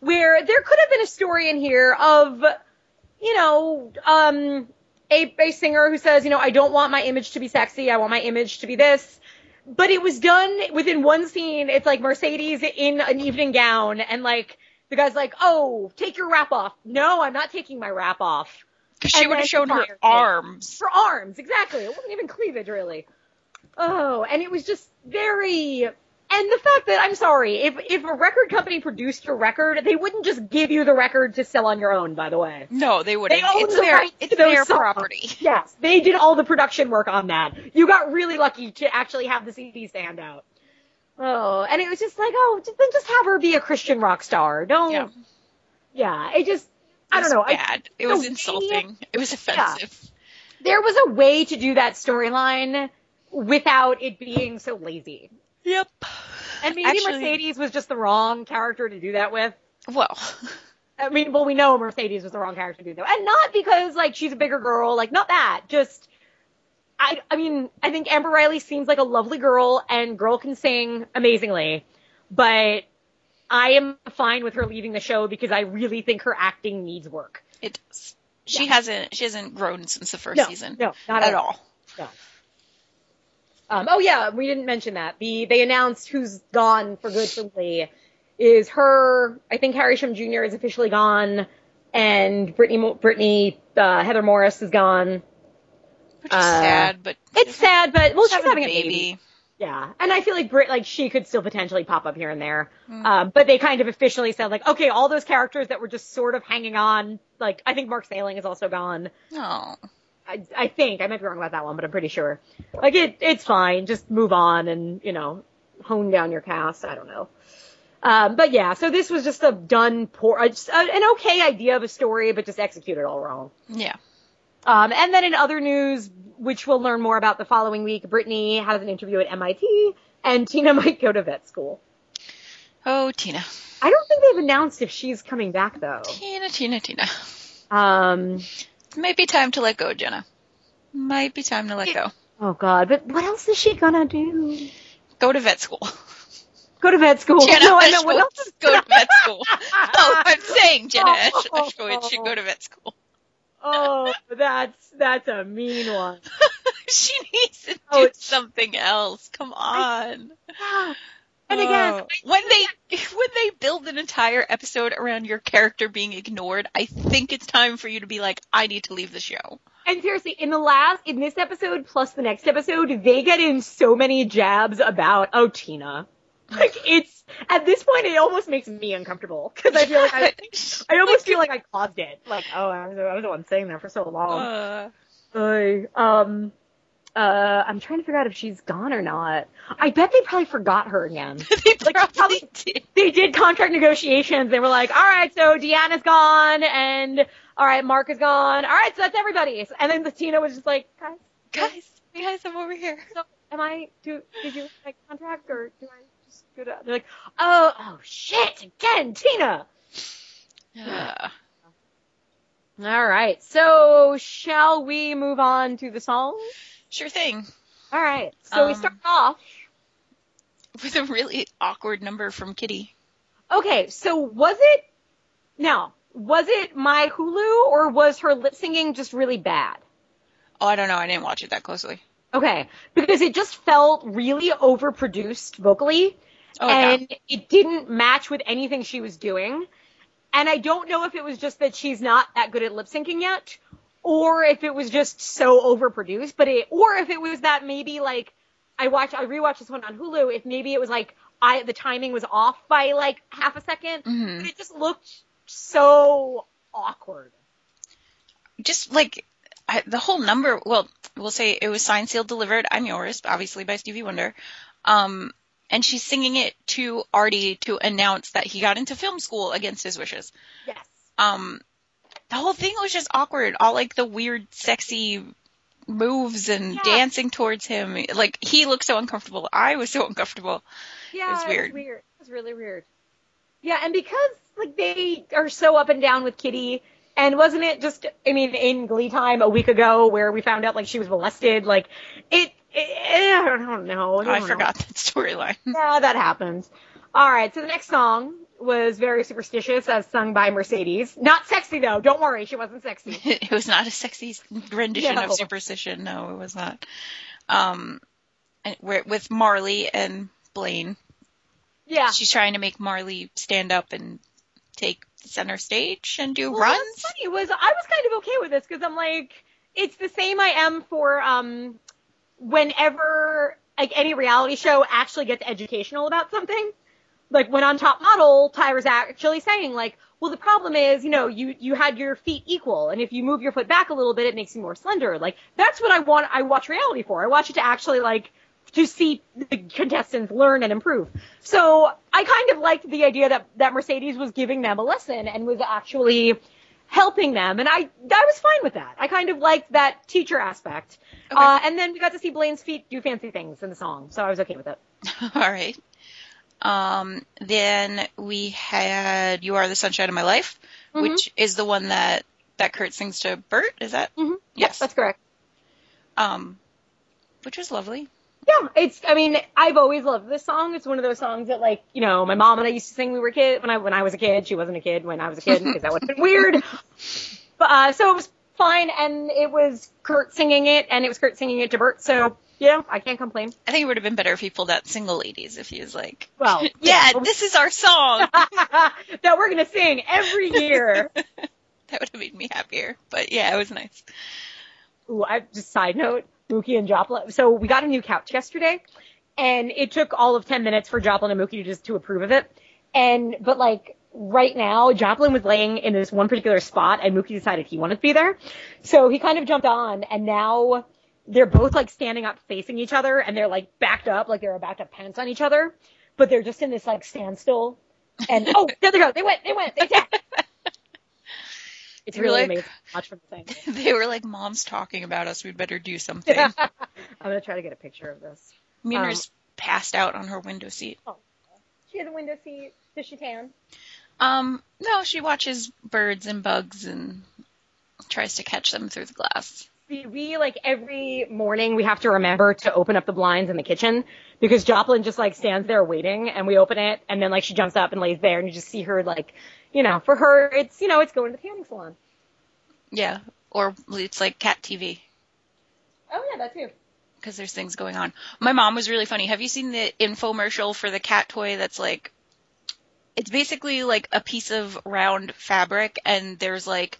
where there could have been a story in here of you know um a, a singer who says, you know, I don't want my image to be sexy. I want my image to be this. But it was done within one scene. It's like Mercedes in an evening gown and like the guy's like, "Oh, take your wrap off." No, I'm not taking my wrap off
Because she would have shown her arms.
for arms, exactly. It wasn't even cleavage, really. Oh, and it was just very. And the fact that I'm sorry, if if a record company produced your record, they wouldn't just give you the record to sell on your own. By the way,
No, they wouldn't.
They own
it's
the
their
rights
it's
to
their
songs.
property.
yes, they did all the production work on that. You got really lucky to actually have the CD stand out. Oh, and it was just like, oh, just, then just have her be a Christian rock star. Don't.
Yeah.
Yeah, it just. I don't know. I-
Bad. it
the
was
way-
insulting. It was offensive.
there was a way to do that storyline without it being so lazy.
Yep.
And maybe
Actually-
Mercedes was just the wrong character to do that with.
Well,
I mean, well, we know Mercedes was the wrong character to do that, and not because like she's a bigger girl, like not that. Just, I, I mean, I think Amber Riley seems like a lovely girl, and girl can sing amazingly, but I am fine with her leaving the show because I really think her acting needs work.
it does. She
Yeah.
hasn't. She hasn't grown since the first
No,
season.
no, not
at all.
No. Um, oh yeah, we didn't mention that. The they announced who's gone for good from Glee is her. I think Harry Shum Jr. is officially gone, and Brittany Brittany uh, Heather Morris is gone.
Which is
Uh,
sad, but
It's sad, but well, she's
having
having
a
a baby.
baby.
Yeah, and I feel like Brit, like she could still potentially pop up here and there.
Mm.
Um, but they kind of officially said like, okay, all those characters that were just sort of hanging on, like I think Mark Salling is also gone.
No.
I, I think I might be wrong about that one, but I'm pretty sure. Like it, it's fine. Just move on and you know hone down your cast. I don't know. Um, but yeah, so this was just a done poor, uh, just, uh, an okay idea of a story, but just executed all wrong.
Yeah.
Um, and then in other news, which we'll learn more about the following week, Brittany has an interview at MIT, and Tina might go to vet school.
Oh, Tina.
I don't think they've announced if she's coming back though.
Tina, Tina, Tina.
Um,
Might be time to let go, Jenna. Might be time to let go.
oh god, but what else is she gonna do?
Go to vet school.
Go to vet school.
Jenna
no, I meant what else is
go to vet school. Oh, I'm saying Jenna
Oh.
Ushkowitz should go to vet school.
Oh, that's that's a mean one.
she needs to oh, do
Oh, it's-
something else. Come on.
And again,
Oh. when they when they build an entire episode around your character being ignored, I think it's time for you to be like, I need to leave the show.
And seriously, in the last, in this episode plus the next episode, they get in so many jabs about, oh, Tina. Like, it's, at this point, it almost makes me uncomfortable. Cause I feel like I, I almost feel like I caused it. Like, oh, I was, I was the one saying that for so long.
Uh,
I, um, uh, I'm trying to figure out if she's gone or not. I bet they probably forgot her again.
they
Like,
probably
probably-
did.
they did contract negotiations. They were like, all right, so Dianna's gone and all right, Mark is gone. All right, so that's everybody. And then the Tina was just like, guys,
Guys, guys, I'm over here.
so am I, do, did you like contract or do I just go to, they're like, oh, oh shit, again, Tina. All right, so shall we move on to the song?
Sure thing.
All right, so we
Um,
start off.
With a really awkward number from Kitty.
Okay, so was it, now, was it my Hulu or was her lip singing just really bad?
Oh, I don't know. I didn't watch it that closely.
Okay, because it just felt really overproduced vocally,
Oh, yeah.
and it didn't match with anything she was doing. And I don't know if it was just that she's not that good at lip syncing yet, or if it was just so overproduced, but it, or if it was that maybe like, I watched, I rewatched this one on Hulu, if maybe it was like, I, the timing was off by like half a 2nd
Mhm.
but it just looked so awkward.
just like I, the whole number. Well, we'll say it was signed, sealed, delivered. I'm yours, obviously by Stevie Wonder. Um, and she's singing it to Artie to announce that he got into film school against his wishes.
Yes.
Um, the whole thing was just awkward. All like the weird, sexy moves and
Yeah.
dancing towards him. Like he looked so uncomfortable. I was so uncomfortable.
Yeah,
was weird.
It was weird. It was really weird. Yeah, and because like they are so up and down with Kitty, and wasn't it just? I mean, in Glee time a week ago where we found out like she was molested, like it. it I don't know.
I
don't know.
forgot that storyline.
Yeah, that happens. All right, so the next song was very superstitious, as sung by Mercedes. Not sexy though. Don't worry, she wasn't sexy.
it was not a sexy rendition
No.
of superstition. No, it was not. Um, with Marley and Blaine,
Yeah.
she's trying to make Marley stand up and take center stage and do
Well,
runs.
what's funny was I was kind of okay with this because I'm like, it's the same I am for um, whenever like any reality show actually gets educational about something. Like when on Top Model, Tyra's actually saying like, well, the problem is, you know, you you had your feet equal, and if you move your foot back a little bit, it makes you more slender. Like that's what I want. I watch reality for. I watch it to actually like to see the contestants learn and improve. So I kind of liked the idea that that Mercedes was giving them a lesson and was actually helping them, and I I was fine with that. I kind of liked that teacher aspect.
Okay.
Uh, and then we got to see Blaine's feet do fancy things in the song, so I was okay with it.
All right. Um, then we had "You Are the Sunshine of My Life,"
Mhm.
which is the one that that Kurt sings to Burt. Is that?
Mm-hmm.
Yes.
that's correct.
Um, which was lovely.
Yeah, it's. I mean, I've always loved this song. It's one of those songs that, like, you know, my mom and I used to sing when we were kid. When I when I was a kid, she wasn't a kid when I was a kid because that would have been weird. But uh, so it was fine, and it was Kurt singing it, and it was Kurt singing it to Burt. So yeah, I can't complain.
I think it would have been better if he pulled out "Single Ladies" if he was like,
Well,
"Yeah,
but-
this is our song."
that we're gonna sing every year.
that would have made me happier. But yeah, it was nice.
Ooh, I just side note, Mookie and Joplin. So we got a new couch yesterday, and it took all of ten minutes for Joplin and Mookie to just to approve of it. And but like right now, Joplin was laying in this one particular spot, and Mookie decided he wanted to be there, so he kind of jumped on, and now they're both like standing up facing each other, and they're like backed up, like they're about to pounce on each other, but they're just in this like standstill. And oh, there they go! They went! They went! They attacked! It's really
like-
amazing watch from the thing.
they were like, "Mom's talking about us. We'd better do something."
I'm gonna try to get a picture of this.
Mjolnir's passed out on her window seat.
Oh, She has a window seat. Does she tan?
Um, no, she watches birds and bugs and tries to catch them through the glass.
We, we like every morning we have to remember to open up the blinds in the kitchen because Joplin just like stands there waiting and we open it and then like she jumps up and lays there and you just see her like, you know, for her it's, you know, it's going to the tanning salon.
Yeah, or it's like cat TV
Oh yeah, that too.
because there's things going on. My mom was really funny. Have you seen the infomercial for the cat toy that's like it's basically like a piece of round fabric and there's like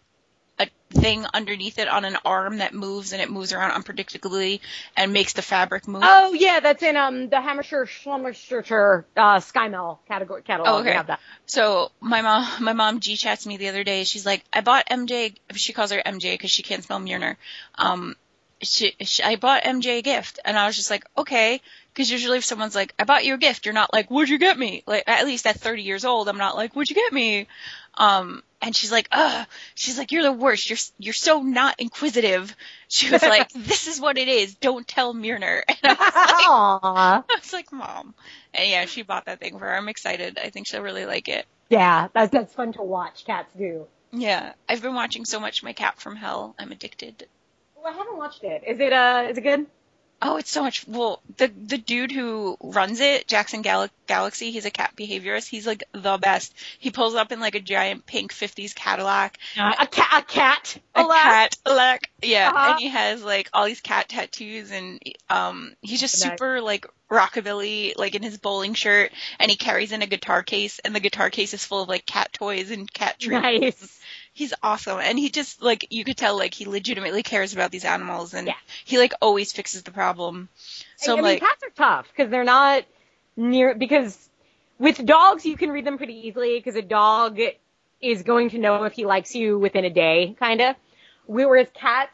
thing underneath it on an arm that moves and it moves around unpredictably and makes the fabric move.
Oh yeah, that's in um the Hammacher Schlemmer uh SkyMall category catalog.
Oh, okay.
Have that.
So my mom, my mom G chats me the other day. She's like, I bought MJ. She calls her MJ because she can't spell Mjolnir. Um, she, she, I bought MJ a gift, and I was just like, okay, because usually if someone's like, I bought you a gift, you're not like, what'd you get me? Like at least at 30 years old, I'm not like, what'd you get me? Um, and she's like, ugh. She's like, you're the worst. You're you're so not inquisitive. She was like, this is what it is. Don't tell Mjolnir. And I was like,
Aww.
I was like, mom. And yeah, she bought that thing for her. I'm excited. I think she'll really like it.
Yeah, that's that's fun to watch cats do.
Yeah, I've been watching so much My Cat from Hell. I'm addicted.
Well, I haven't watched it. Is it uh is it good?
Oh, it's so much. Well, the the dude who runs it, Jackson Gal- Galaxy, he's a cat behaviorist. He's like the best. He pulls up in like a giant pink '50s Cadillac,
Uh, a cat a cat.
a cat, like yeah,
Uh-huh.
and he has like all these cat tattoos, and um, he's just
Nice.
super like rockabilly, like in his bowling shirt, and he carries in a guitar case, and the guitar case is full of like cat toys and cat treats.
Nice.
He's awesome, and he just like you could tell like he legitimately cares about these animals, and
Yeah.
he like always fixes the problem. So
I mean,
like,
cats are tough because they're not near because with dogs you can read them pretty easily because a dog is going to know if he likes you within a day, kind of. Whereas cats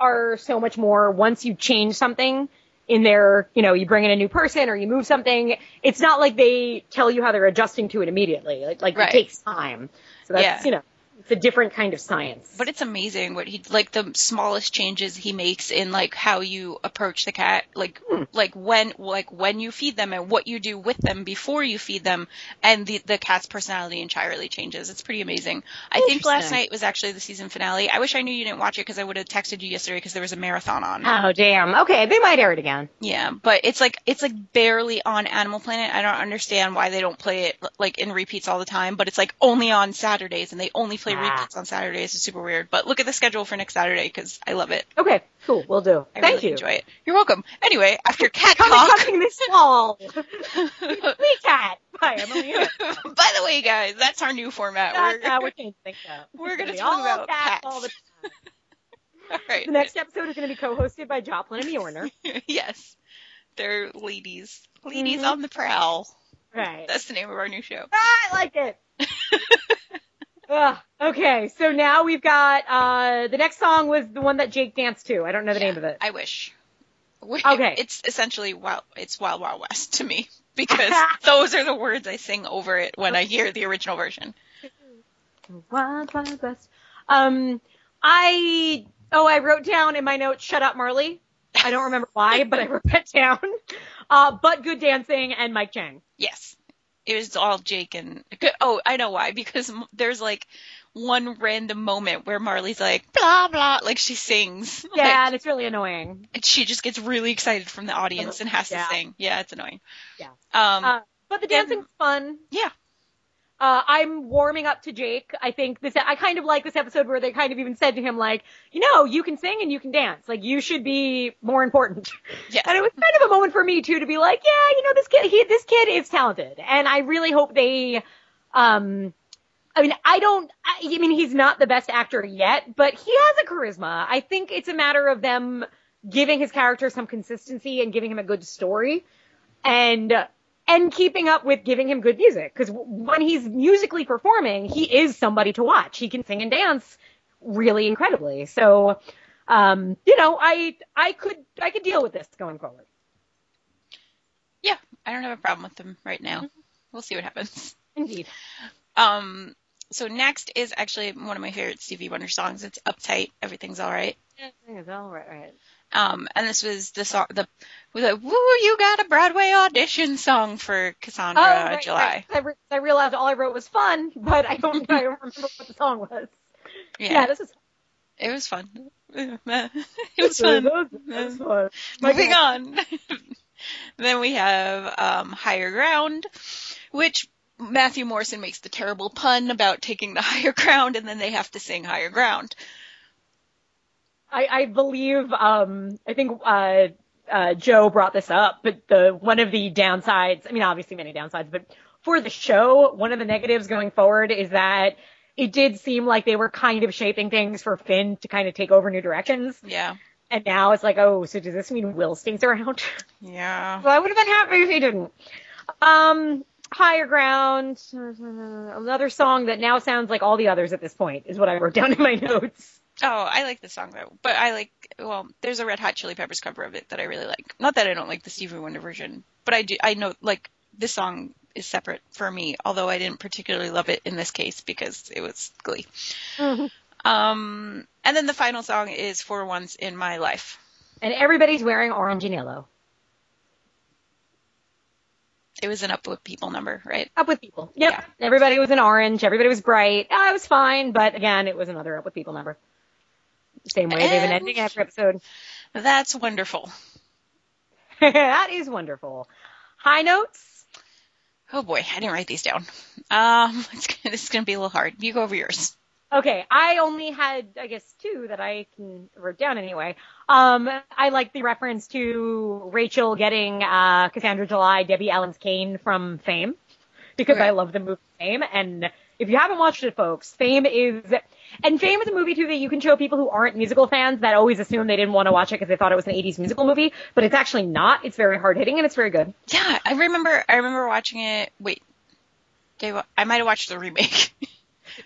are so much more once you change something in their, you know, you bring in a new person or you move something, it's not like they tell you how they're adjusting to it immediately. Like, like
Right.
it takes time. So that's,
Yeah.
you know, it's a different kind of science.
but it's amazing what he like the smallest changes he makes in like how you approach the cat, like
Hmm.
like when like when you feed them and what you do with them before you feed them, and the the cat's personality entirely changes. It's pretty amazing. I think last night was actually the season finale. I wish I knew you didn't watch it because I would have texted you yesterday because there was a marathon on.
oh, damn. Okay, they might air it again.
Yeah, but it's like it's like barely on Animal Planet. I don't understand why they don't play it like in repeats all the time, but it's like only on Saturdays and they only play Repeats on Saturdays. It's super weird. But look at the schedule for next Saturday because I love it.
Okay, cool. We'll do.
I
Thank
really
you.
enjoy it. You're welcome. Anyway, after cat talk.
coming this fall. Please, cat. Bye, Emily.
By the way, guys, that's our new format.
We're,
We're,
we're changing things up.
we're gonna
Be
talk about
cats all the time.
all right.
The next episode is going to be co-hosted by Joplin and Mjolnir.
yes, they're ladies. Ladies
Mhm.
on the prowl.
Right.
That's the name of our new show.
Ah, I like it. Ugh. Okay, so now we've got uh the next song was the one that Jake danced to. I don't know the
Yeah,
name of it.
I wish.
Okay.
It's essentially wild. It's Wild Wild West to me because those are the words I sing over it when I hear the original version.
Wild Wild West. Um, I oh I wrote down in my notes "Shut Up, Marley." I don't remember why, but I wrote that down. Uh, but good dancing and Mike Chang.
Yes, it was all Jake and. Oh, I know why because there's like one random moment where Marley's like blah blah, like she sings.
Yeah,
Like,
and it's really annoying.
and she just gets really excited from the audience and has
Yeah.
to sing. Yeah, it's annoying.
Yeah.
Um.
Uh, But the dancing's fun.
Yeah.
Uh, I'm warming up to Jake. I think this, I kind of like this episode where they kind of even said to him like, you know, you can sing and you can dance. Like you should be more important.
yes.
And it was kind of a moment for me too to be like, yeah, you know, this kid, he, this kid is talented. And I really hope they, um, I mean, I don't, I, I mean, he's not the best actor yet, but he has a charisma. I think it's a matter of them giving his character some consistency and giving him a good story and, and keeping up with giving him good music. Cause when he's musically performing, he is somebody to watch. He can sing and dance really incredibly. So, um, you know, I, I could, I could deal with this going forward.
Yeah, I don't have a problem with them right now. We'll see what happens.
Indeed.
Um, so next is actually one of my favorite Stevie Wonder songs. It's Uptight, Everything's Alright.
It's all right, right.
Um, and this was the song, the, the Woo, You Got a Broadway Audition song for Cassandra
Oh, right,
July.
right. I, re- I realized all I wrote was fun, but I don't, I don't remember what the song was.
Yeah,
Yeah, this is
it was fun. it was fun.
Fun.
Moving on. then we have um, Higher Ground, which Matthew Morrison makes the terrible pun about taking the higher ground, and then they have to sing Higher Ground.
I, I believe, um, I think, uh, uh, Joe brought this up, but the, one of the downsides, I mean, obviously many downsides, but for the show, one of the negatives going forward is that it did seem like they were kind of shaping things for Finn to kind of take over new directions.
Yeah.
And now it's like, oh, so does this mean Will stays around?
Yeah.
well, I would have been happy if he didn't. Um, Higher Ground, another song that now sounds like all the others at this point is what I wrote down in my notes.
Oh, I like the song though, but I like well, there's a Red Hot Chili Peppers cover of it that I really like. Not that I don't like the Stevie Wonder version, but I do. I know like this song is separate for me, although I didn't particularly love it in this case because it was Glee. Um, and then the final song is For Once in My Life.
And everybody's wearing orange and yellow.
It was an Up With People number, right?
Up with people. Yep.
Yeah.
Everybody was in orange. Everybody was bright. I was fine, but again, it was another Up with people number. Same way they've been ending every episode.
That's wonderful.
that is wonderful. High notes.
Oh boy, I didn't write these down. Um, it's, this is going to be a little hard. You go over yours.
Okay, I only had, I guess, two that I can wrote down anyway. Um, I like the reference to Rachel getting uh, Cassandra July, Debbie Allen's cane from Fame because
Right.
I love the movie Fame. And if you haven't watched it, folks, Fame is, and Fame is a movie too that you can show people who aren't musical fans that always assume they didn't want to watch it because they thought it was an 80s musical movie, but it's actually not. It's very hard hitting and it's very good.
Yeah, I remember. I remember watching it. Wait, Dave, I might have watched the remake.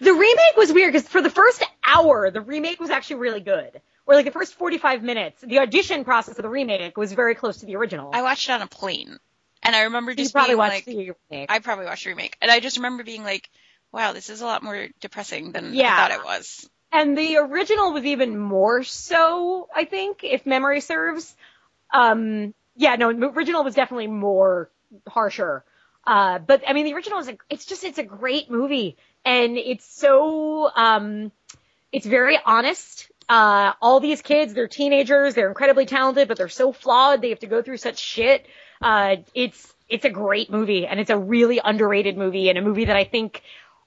The remake was weird because for the first hour, the remake was actually really good. Or like the first 45 minutes, the audition process of the remake was very close to the original.
I watched it on a plane, and I remember
you
just
probably
being
watched
like,
the remake.
I probably watched the remake, and I just remember being like, "Wow, this is a lot more depressing than
Yeah.
I thought it was."
and the original was even more so, I think, if memory serves. Um, yeah, no, the original was definitely more harsher. Uh, but I mean, the original is a, it's just, it's a great movie and it's so, um, it's very honest. Uh, all these kids, they're teenagers, they're incredibly talented, but they're so flawed. They have to go through such shit. Uh, it's, it's a great movie and it's a really underrated movie and a movie that I think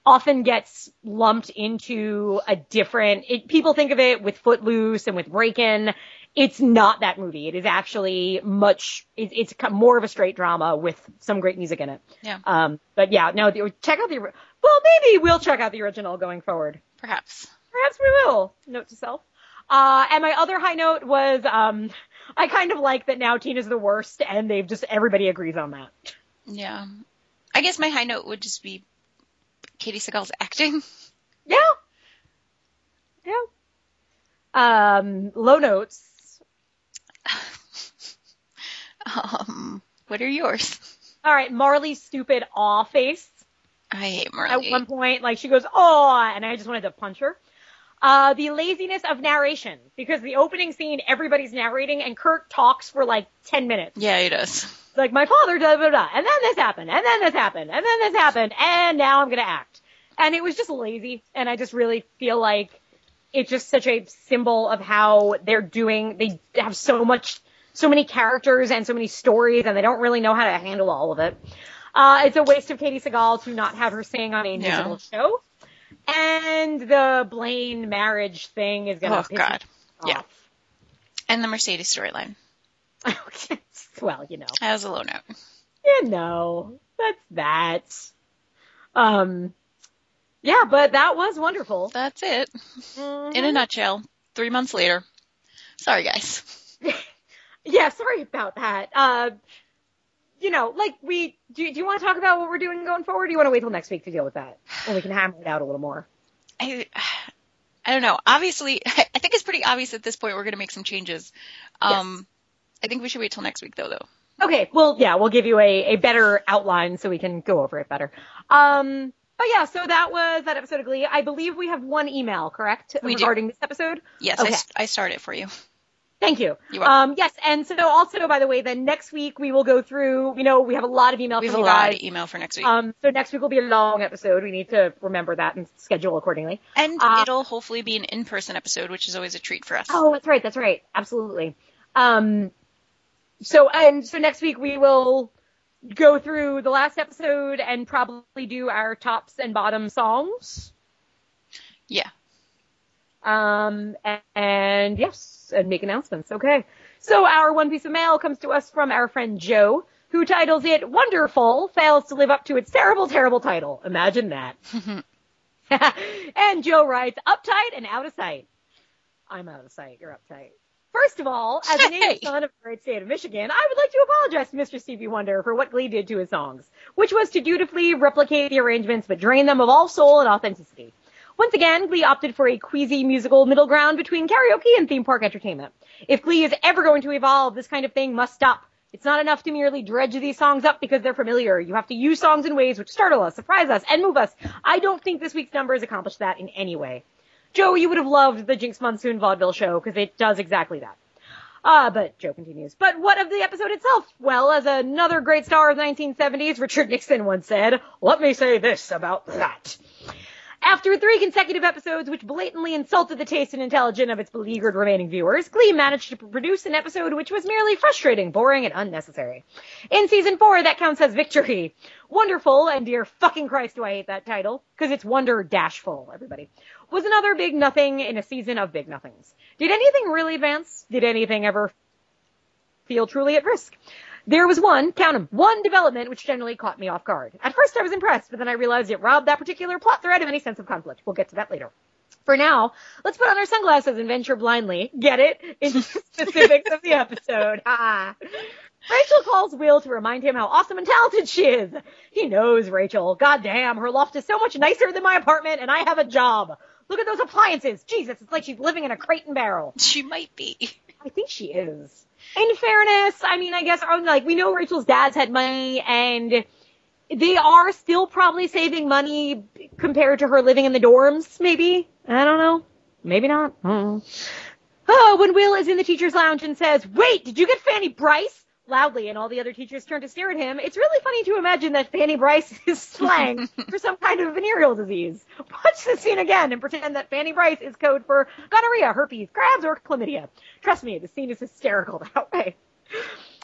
often gets lumped into a different, it, people think of it with Footloose and with Breakin'. It's not that movie. It is actually much, it, it's more of a straight drama with some great music in it.
Yeah.
Um, but yeah, no, the, check out the, well, maybe we'll check out the original going forward.
Perhaps.
Perhaps we will. Note to self. Uh, and my other high note was, um, I kind of like that now Tina's the worst and they've just, everybody agrees on that.
Yeah. I guess my high note would just be Katey Sagal's acting.
Yeah. Yeah. Um, low notes.
Um, what are yours?
All right, Marley's stupid aw face.
I hate Marley.
At one point, like she goes, aw, and I just wanted to punch her. Uh, the laziness of narration, because the opening scene, everybody's narrating, and Kurt talks for like 10 minutes.
Yeah, he does.
Like, my father, da da da, and then this happened, and then this happened, and then this happened, and now I'm gonna act. And it was just lazy, and I just really feel like it's just such a symbol of how they're doing, they have so much, so many characters and so many stories, and they don't really know how to handle all of it. Uh, it's a waste of Katey Sagal to not have her sing on a
Yeah.
show. And the Blaine marriage thing is gonna
Oh,
piss
God.
me
Yeah. And the Mercedes storyline.
well, you know.
Was a low note.
You know, that's that. Um, Yeah, but that was wonderful.
That's it.
Mhm.
In a nutshell. Three months later. Sorry, guys.
yeah, sorry about that. Uh, you know, like we, do, do you want to talk about what we're doing going forward? Or do you want to wait till next week to deal with that? When we can hammer it out a little more.
I, I don't know. Obviously, I think it's pretty obvious at this point we're going to make some changes. Um, I think we should wait till next week, though. Though.
Okay, well, yeah, we'll give you a, a better outline so we can go over it better. Um, but yeah, so that was that episode of Glee. I believe we have one email, correct?
We do.
regarding this episode?
Yes,
Okay.
I, I started for you.
Thank you. Um, yes, and so also, by the way, then next week we will go through, you know, we have a lot of email
We have a lot
guys.
of email for next week,
Um, so next week will be a long episode. We need to remember that and schedule accordingly.
and
uh,
it'll hopefully be an in-person episode, which is always a treat for us.
Oh, that's right. That's right. Absolutely. Um, so and so next week we will go through the last episode and probably do our tops and bottom songs.
Yeah.
Um, and, yes, and make announcements. Okay. So our one piece of mail comes to us from our friend Joe, who titles it "Wonderful," fails to live up to its terrible, terrible title. Imagine that. and Joe writes, "Uptight and out of sight." I'm out of sight. You're uptight. First of all, as a native son of the great state of Michigan, I would like to apologize to Mr. Stevie Wonder for what Glee did to his songs, which was to dutifully replicate the arrangements but drain them of all soul and authenticity. Once again, Glee opted for a queasy musical middle ground between karaoke and theme park entertainment. If Glee is ever going to evolve, this kind of thing must stop. It's not enough to merely dredge these songs up because they're familiar. You have to use songs in ways which startle us, surprise us, and move us. I don't think this week's numbers accomplished that in any way. Joe, you would have loved the Jinkx Monsoon vaudeville show because it does exactly that. Ah, but Joe continues. But what of the episode itself? Well, as another great star of the 1970s, Richard Nixon once said, let me say this about that. After three consecutive episodes which blatantly insulted the taste and intelligence of its beleaguered remaining viewers, Glee managed to produce an episode which was merely frustrating, boring, and unnecessary. In season four, that counts as victory. Wonderful, and dear fucking Christ do I hate that title, because it's wonder dash full, everybody, was another big nothing in a season of big nothings. Did anything really advance? Did anything ever feel truly at risk? There was one, count 'em, one development which generally caught me off guard. At first I was impressed, but then I realized it robbed that particular plot thread of any sense of conflict. We'll get to that later. For now, let's put on our sunglasses and venture blindly, get it, into the specifics of the episode. Ha. Rachel calls Will to remind him how awesome and talented she is. He knows Rachel. God damn, her loft is so much nicer than my apartment and I have a job. Look at those appliances. Jesus, it's like she's living in a crate and barrel.
She might be.
I think she is. In fairness, I mean, I guess, oh, like, we know Rachel's dad's had money and they are still probably saving money compared to her living in the dorms, maybe? I don't know. Maybe not. Oh, when Will is in the teacher's lounge and says, wait, did you get Fanny Brice? Loudly, and all the other teachers turn to stare at him. It's really funny to imagine that Fanny Brice is slang for some kind of venereal disease. Watch the scene again and pretend that Fanny Brice is code for gonorrhea, herpes, crabs, or chlamydia. Trust me, the scene is hysterical that way.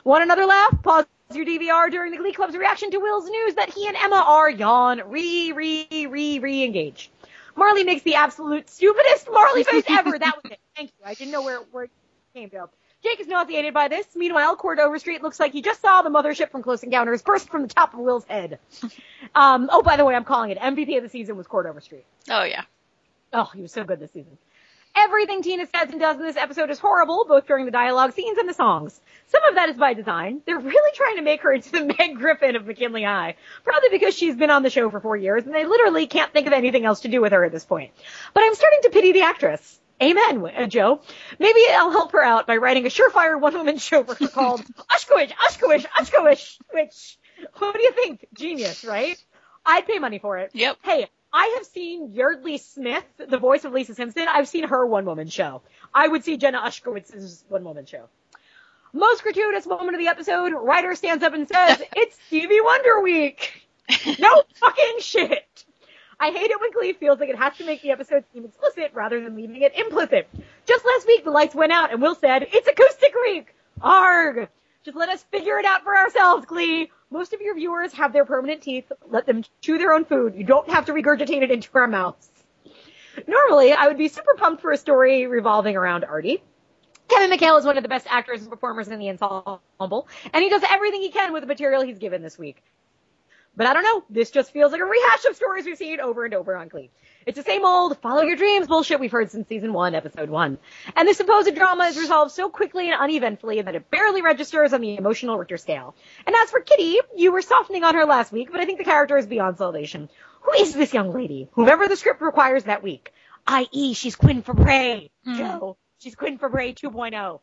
Want another laugh? Pause your DVR during the Glee Club's reaction to Will's news that he and Emma are yawn, re, re, re, re engaged. Marley makes the absolute stupidest Marley face ever. That was it. Thank you. I didn't know where, where it came from. Jake is nauseated by this. Meanwhile, Cord Overstreet looks like he just saw the mothership from Close Encounters burst from the top of Will's head. Um, oh, by the way, I'm calling it MVP of the season was Cord Overstreet.
Oh yeah.
Oh, he was so good this season. Everything Tina says and does in this episode is horrible, both during the dialogue scenes and the songs. Some of that is by design. They're really trying to make her into the Meg Griffin of McKinley High. Probably because she's been on the show for four years and they literally can't think of anything else to do with her at this point. But I'm starting to pity the actress. Amen, uh, Joe. Maybe I'll help her out by writing a surefire one-woman show for her called Ushkowish, Ushkowish, Ushkowish, which, what do you think? Genius, right? I'd pay money for it.
Yep.
Hey, I have seen Yardley Smith, the voice of Lisa Simpson. I've seen her one-woman show. I would see Jenna Ushkowitz's one-woman show. Most gratuitous moment of the episode, writer stands up and says, it's Stevie Wonder week. No fucking shit. I hate it when Glee feels like it has to make the episode seem explicit rather than leaving it implicit. Just last week, the lights went out and Will said, it's acoustic week! Arg! Just let us figure it out for ourselves, Glee. Most of your viewers have their permanent teeth. Let them chew their own food. You don't have to regurgitate it into our mouths. Normally, I would be super pumped for a story revolving around Artie. Kevin McHale is one of the best actors and performers in the ensemble, and he does everything he can with the material he's given this week. But I don't know. This just feels like a rehash of stories we've seen over and over on Glee. It's the same old follow your dreams bullshit we've heard since season one, episode one. And the supposed drama is resolved so quickly and uneventfully that it barely registers on the emotional Richter scale. And as for Kitty, you were softening on her last week, but I think the character is beyond salvation. Who is this young lady? Whomever the script requires that week. I.e., she's Quinn Fabray.
Hmm.
Joe, she's Quinn Fabray 2.0.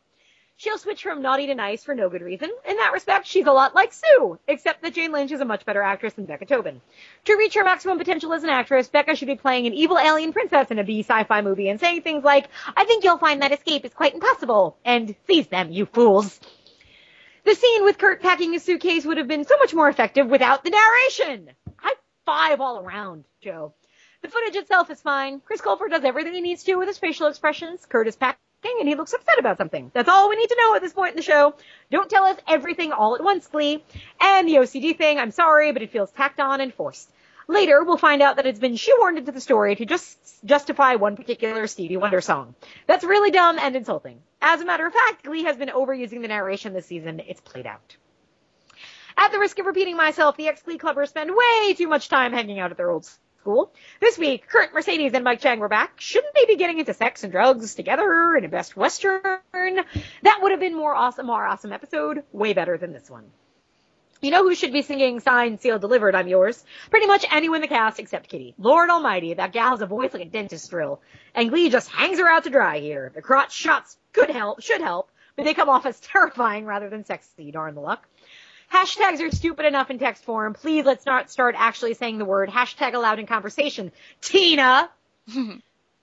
She'll switch from naughty to nice for no good reason. In that respect, she's a lot like Sue, except that Jane Lynch is a much better actress than Becca Tobin. To reach her maximum potential as an actress, Becca should be playing an evil alien princess in a B sci-fi movie and saying things like, I think you'll find that escape is quite impossible, and seize them, you fools. The scene with Kurt packing his suitcase would have been so much more effective without the narration. High five all around, Joe. The footage itself is fine. Chris Colfer does everything he needs to with his facial expressions. Kurt is packing and he looks upset about something. That's all we need to know at this point in the show. Don't tell us everything all at once, Glee. And the OCD thing, I'm sorry, but it feels tacked on and forced. Later, we'll find out that it's been shoehorned into the story to just justify one particular Stevie Wonder song. That's really dumb and insulting. As a matter of fact, Glee has been overusing the narration this season. It's played out. At the risk of repeating myself, the ex-Glee clubbers spend way too much time hanging out at their old school. This week, Kurt, Mercedes, and Mike Chang were back. Shouldn't they be getting into sex and drugs together in a Best Western? That would have been more awesome, more awesome episode. Way better than this one. You know who should be singing Signed, Sealed, Delivered, I'm Yours? Pretty much anyone in the cast except Kitty. Lord almighty, that gal has a voice like a dentist drill. And Glee just hangs her out to dry here. The crotch shots could help, should help, but they come off as terrifying rather than sexy, darn the luck. Hashtags are stupid enough in text form. Please let's not start actually saying the word hashtag aloud in conversation. Tina!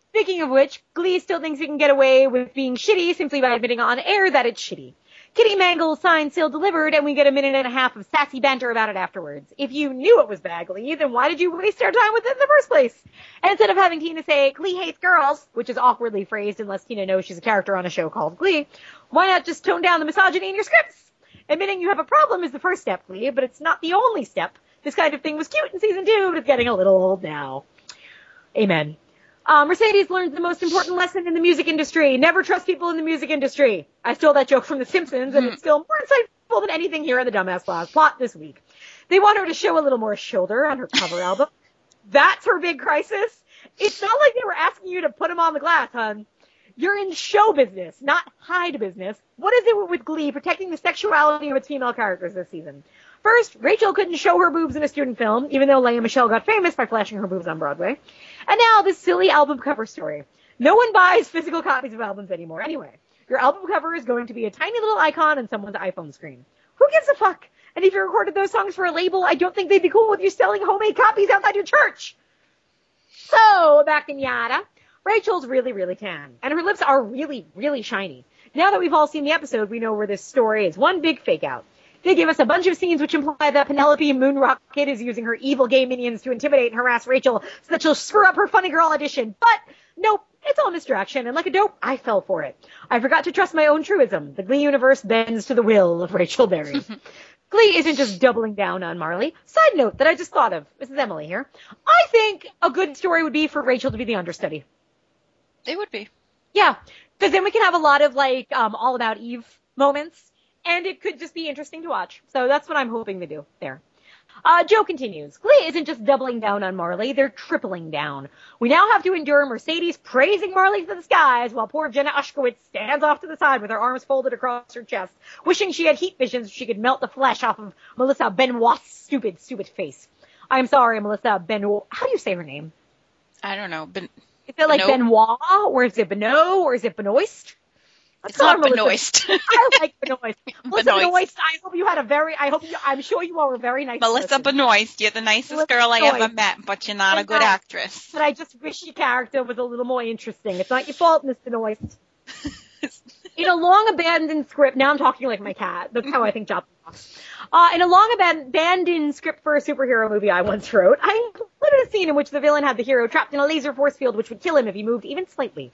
Speaking of which, Glee still thinks it can get away with being shitty simply by admitting on air that it's shitty. Kitty Mangle signed, sealed, delivered, and we get a minute and a half of sassy banter about it afterwards. If you knew it was bad Glee, then why did you waste our time with it in the first place? And instead of having Tina say, Glee hates girls, which is awkwardly phrased unless Tina knows she's a character on a show called Glee, why not just tone down the misogyny in your scripts? Admitting you have a problem is the first step, Glee, but it's not the only step. This kind of thing was cute in season two, but it's getting a little old now. Amen. Uh, Mercedes learned the most important lesson in the music industry. Never trust people in the music industry. I stole that joke from The Simpsons, and it's still more insightful than anything here in the Dumbass Class plot this week. They want her to show a little more shoulder on her cover album. That's her big crisis. It's not like they were asking you to put him on the glass, hun. You're in show business, not hide business. What is it with Glee protecting the sexuality of its female characters this season? First, Rachel couldn't show her boobs in a student film, even though Lea Michele got famous by flashing her boobs on Broadway. And now this silly album cover story. No one buys physical copies of albums anymore anyway. Your album cover is going to be a tiny little icon on someone's iPhone screen. Who gives a fuck? And if you recorded those songs for a label, I don't think they'd be cool with you selling homemade copies outside your church. So, back in NYADA, Rachel's really, really tan. And her lips are really, really shiny. Now that we've all seen the episode, we know where this story is one big fake out. They give us a bunch of scenes which imply that Penelope Moonrocket is using her evil gay minions to intimidate and harass Rachel so that she'll screw up her funny girl audition. But nope, it's all misdirection, and like a dope, I fell for it. I forgot to trust my own truism. The Glee universe bends to the will of Rachel Berry. Glee isn't just doubling down on Marley. Side note that I just thought of, Mrs. Emily here. I think a good story would be for Rachel to be the understudy.
It would be.
Yeah, because then we can have a lot of like um, all about Eve moments, and it could just be interesting to watch. So that's what I'm hoping to do there. Uh, Joe continues. Glee isn't just doubling down on Marley, they're tripling down. We now have to endure Mercedes praising Marley to the skies while poor Jenna Ushkowitz stands off to the side with her arms folded across her chest, wishing she had heat visions so she could melt the flesh off of Melissa Benoit's stupid, stupid face. I'm sorry, Melissa Benoit. How do you say her name?
I don't know, but
Is it like
Benoit?
Benoit, or is it Benoit, or is it Benoist? Let's
it's not. Benoist.
I like Benoist. Melissa
Benoist.
Benoist, I hope you had a very, I hope you, I'm sure you are a very nice
Melissa
person.
Benoist, you're the nicest
Melissa
girl I ever met, but you're not a good actress.
But I just wish your character was a little more interesting. It's not your fault, Miss Benoist. In a long abandoned script, now I'm talking like my cat. That's how I think Joplin. Uh, in a long aban- abandoned script for a superhero movie I once wrote, I included a scene in which the villain had the hero trapped in a laser force field which would kill him if he moved even slightly.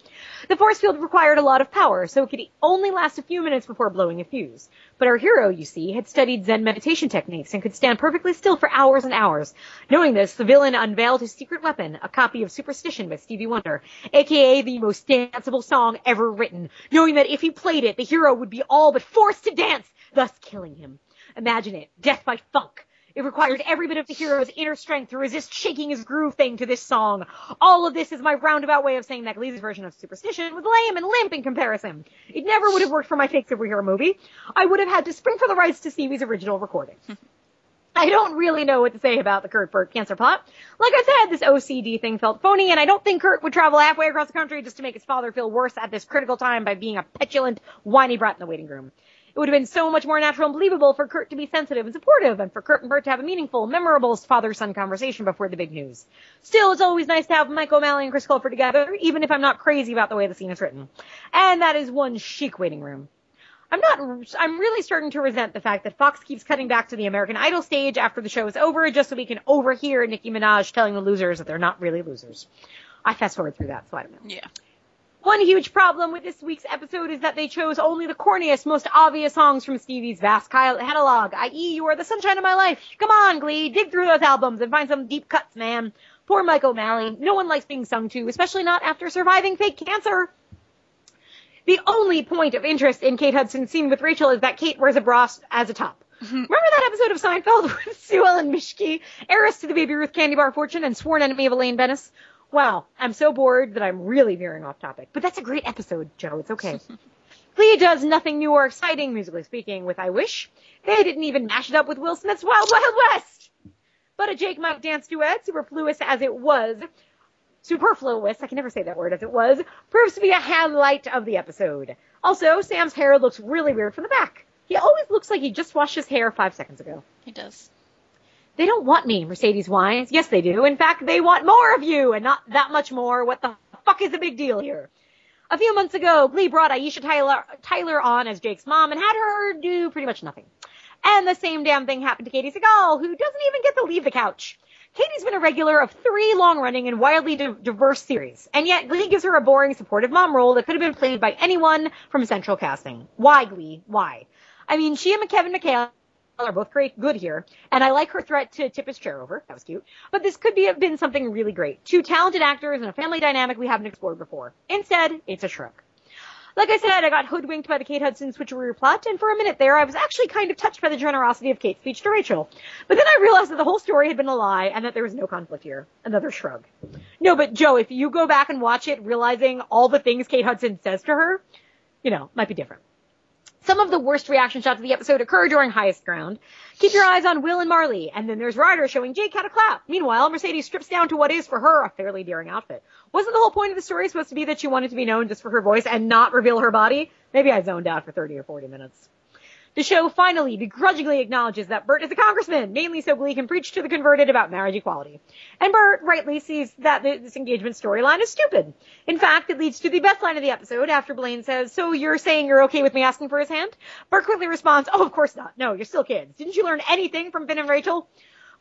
The force field required a lot of power, so it could only last a few minutes before blowing a fuse. But our hero, you see, had studied Zen meditation techniques and could stand perfectly still for hours and hours. Knowing this, the villain unveiled his secret weapon, a copy of Superstition by Stevie Wonder, aka the most danceable song ever written, knowing that if he played it, the hero would be all but forced to dance, thus killing him. Imagine it. Death by funk. It requires every bit of the hero's inner strength to resist shaking his groove thing to this song. All of this is my roundabout way of saying that Glee's version of Superstition was lame and limp in comparison. It never would have worked for my fake superhero movie. I would have had to spring for the rights to Stevie's original recording. I don't really know what to say about the Kurt Burt cancer plot. Like I said, this OCD thing felt phony, and I don't think Kurt would travel halfway across the country just to make his father feel worse at this critical time by being a petulant, whiny brat in the waiting room. It would have been so much more natural and believable for Kurt to be sensitive and supportive, and for Kurt and Burt to have a meaningful, memorable father-son conversation before the big news. Still, it's always nice to have Mike O'Malley and Chris Colfer together, even if I'm not crazy about the way the scene is written. And that is one chic waiting room. I'm not, I'm really starting to resent the fact that Fox keeps cutting back to the American Idol stage after the show is over just so we can overhear Nicki Minaj telling the losers that they're not really losers. I fast forward through that, so I don't know.
Yeah.
One huge problem with this week's episode is that they chose only the corniest, most obvious songs from Stevie's vast catalog, i.e. You Are the Sunshine of My Life. Come on, Glee, dig through those albums and find some deep cuts, man. Poor Mike O'Malley. No one likes being sung to, especially not after surviving fake cancer. The only point of interest in Kate Hudson's scene with Rachel is that Kate wears a bra as a top. Mm-hmm. Remember that episode of Seinfeld with Sue Ellen Mischke, heiress to the Baby Ruth candy bar fortune and sworn enemy of Elaine Benes? Wow, I'm so bored that I'm really veering off topic. But that's a great episode, Joe. It's okay. Glee does nothing new or exciting, musically speaking, with I Wish. They didn't even mash it up with Will Smith's Wild Wild West. But a Jake Mike dance duet, superfluous as it was, superfluous, I can never say that word as it was, proves to be a highlight of the episode. Also, Sam's hair looks really weird from the back. He always looks like he just washed his hair five seconds ago.
He does.
They don't want me, Mercedes whines. Yes, they do. In fact, they want more of you, and not that much more. What the fuck is the big deal here? A few months ago, Glee brought Aisha Tyler, Tyler on as Jake's mom and had her do pretty much nothing. And the same damn thing happened to Katey Sagal, who doesn't even get to leave the couch. Katey's been a regular of three long-running and wildly di- diverse series, and yet Glee gives her a boring, supportive mom role that could have been played by anyone from Central Casting. Why, Glee? Why? I mean, she and Kevin McHale are both great, good here, and I like her threat to tip his chair over. That was cute. But this could be have been something really great. Two talented actors and a family dynamic we haven't explored before. Instead, it's a shrug. Like I said, I got hoodwinked by the Kate Hudson switcheroo plot, and for a minute there, I was actually kind of touched by the generosity of Kate's speech to Rachel. But then I realized that the whole story had been a lie, and that there was no conflict here. Another shrug. No, but Joe, if you go back and watch it, realizing all the things Kate Hudson says to her, you know, might be different. Some of the worst reaction shots of the episode occur during highest ground. Keep your eyes on Will and Marley, and then there's Ryder showing Jake how to clap. Meanwhile, Mercedes strips down to what is for her a fairly daring outfit. Wasn't the whole point of the story supposed to be that she wanted to be known just for her voice and not reveal her body? Maybe I zoned out for 30 or 40 minutes. The show finally begrudgingly acknowledges that Burt is a congressman, mainly so Glee can preach to the converted about marriage equality. And Burt rightly sees that this engagement storyline is stupid. In fact, it leads to the best line of the episode after Blaine says, so you're saying you're okay with me asking for his hand? Burt quickly responds, oh, of course not. No, you're still kids. Didn't you learn anything from Finn and Rachel?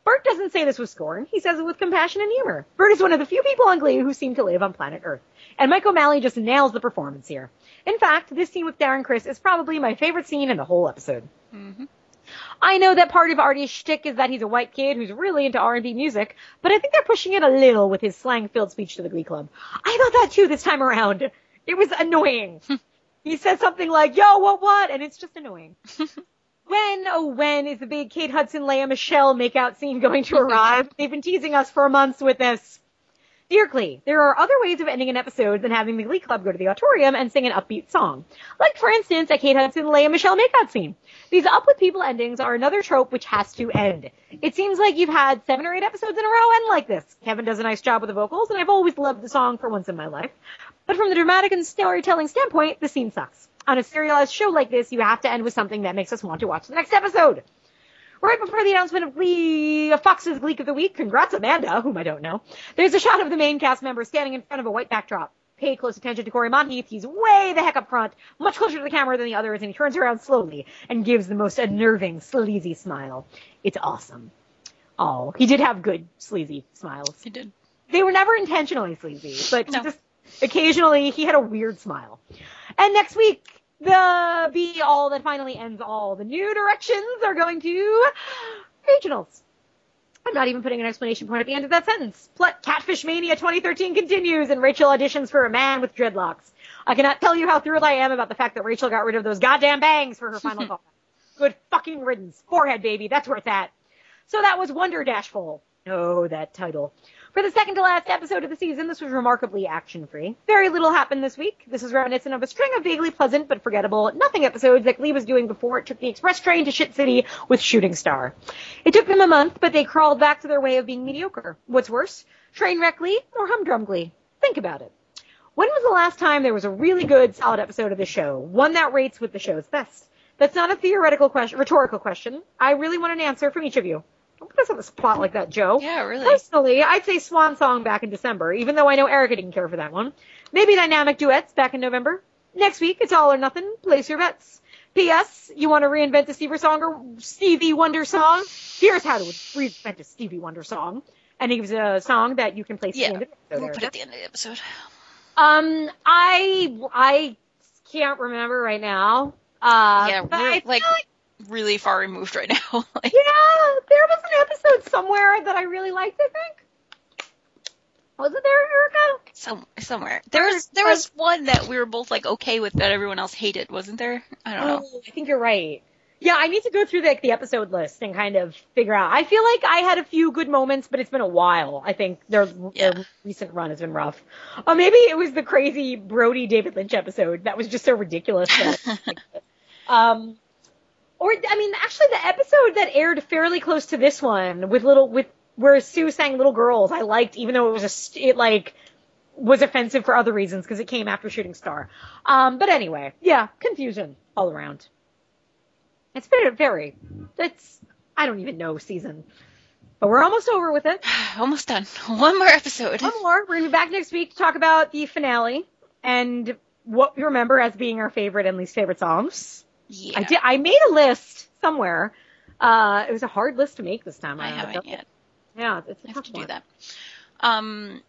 Burt doesn't say this with scorn. He says it with compassion and humor. Burt is one of the few people on Glee who seem to live on planet Earth. And Mike O'Malley just nails the performance here. In fact, this scene with Darren Criss is probably my favorite scene in the whole episode.
Mm-hmm.
I know that part of Artie's shtick is that he's a white kid who's really into R&B music, but I think they're pushing it a little with his slang-filled speech to the Glee Club. I thought that too this time around. It was annoying. he says something like, yo, what, what? And it's just annoying. when, oh when is the big Kate Hudson, Lea Michele makeout scene going to arrive? They've been teasing us for months with this. Dear Glee, there are other ways of ending an episode than having the Glee Club go to the auditorium and sing an upbeat song. Like, for instance, a Kate Hudson, Lea Michele makeout scene. These up with people endings are another trope which has to end. It seems like you've had seven or eight episodes in a row end like this. Kevin does a nice job with the vocals, and I've always loved the song for once in my life. But from the dramatic and storytelling standpoint, the scene sucks. On a serialized show like this, you have to end with something that makes us want to watch the next episode. Right before the announcement of Glee, Fox's Gleek of the Week, congrats Amanda, whom I don't know, there's a shot of the main cast member standing in front of a white backdrop. Pay close attention to Cory Monteith. He's way the heck up front, much closer to the camera than the others, and he turns around slowly and gives the most unnerving, sleazy smile. It's awesome. Oh, he did have good sleazy smiles.
He did.
They were never intentionally sleazy, but
No.
just occasionally he had a weird smile. And next week, the be all that finally ends all. The new directions are going to regionals. I'm not even putting an explanation point at the end of that sentence. Pl- Catfish Mania 2013 continues and Rachel auditions for a man with dreadlocks. I cannot tell you how thrilled I am about the fact that Rachel got rid of those goddamn bangs for her final call. Good fucking riddance. Forehead, baby. That's where it's at. So that was Wonder Dashful. Oh, that title. For the second to last episode of the season, this was remarkably action-free. Very little happened this week. This is reminiscent of a string of vaguely pleasant but forgettable nothing episodes that Glee was doing before it took the express train to Shit City with Shooting Star. It took them a month, but they crawled back to their way of being mediocre. What's worse, train wreck Glee or Humdrum Glee? Think about it. When was the last time there was a really good, solid episode of the show? One that rates with the show's best? That's not a theoretical question, rhetorical question. I really want an answer from each of you. Don't put us on the spot like that, Joe.
Yeah, really.
Personally, I'd say Swan Song back in December, even though I know Erica didn't care for that one. Maybe Dynamic Duets back in November. Next week, it's all or nothing. Place your bets. P.S. You want to reinvent a Stevie song or Stevie Wonder song? Here's how to reinvent a Stevie Wonder song. And he gives a song that you can place
Yeah,
at the end of the episode.
We'll put it at the end of the episode.
Um, I I can't remember right now. Uh,
yeah, we're like,
like
really far removed right now. like,
yeah, there was an episode somewhere that I really liked. I think. Was it there, Erica?
some somewhere. There was there was one that we were both like okay with that everyone else hated, wasn't there? I don't know.
Oh, I think you're right. Yeah, I need to go through like the episode list and kind of figure out. I feel like I had a few good moments, but it's been a while. I think their
Yeah.
their recent run has been rough. Or maybe it was the crazy Brody David Lynch episode that was just so ridiculous. That, um, or I mean, actually, the episode that aired fairly close to this one with little with where Sue sang "Little Girls," I liked, even though it was a it like was offensive for other reasons because it came after Shooting Star. Um, but anyway, yeah, confusion all around. It's been a very, it's, I don't even know season. But we're almost over with it.
Almost done. One more episode.
One more. We're going to be back next week to talk about the finale and what we remember as being our favorite and least favorite songs.
Yeah,
I did, I made a list somewhere. Uh, it was a hard list to make this time.
I
around.
haven't yet.
Yeah, it's a
I have
tough
to do that. Um,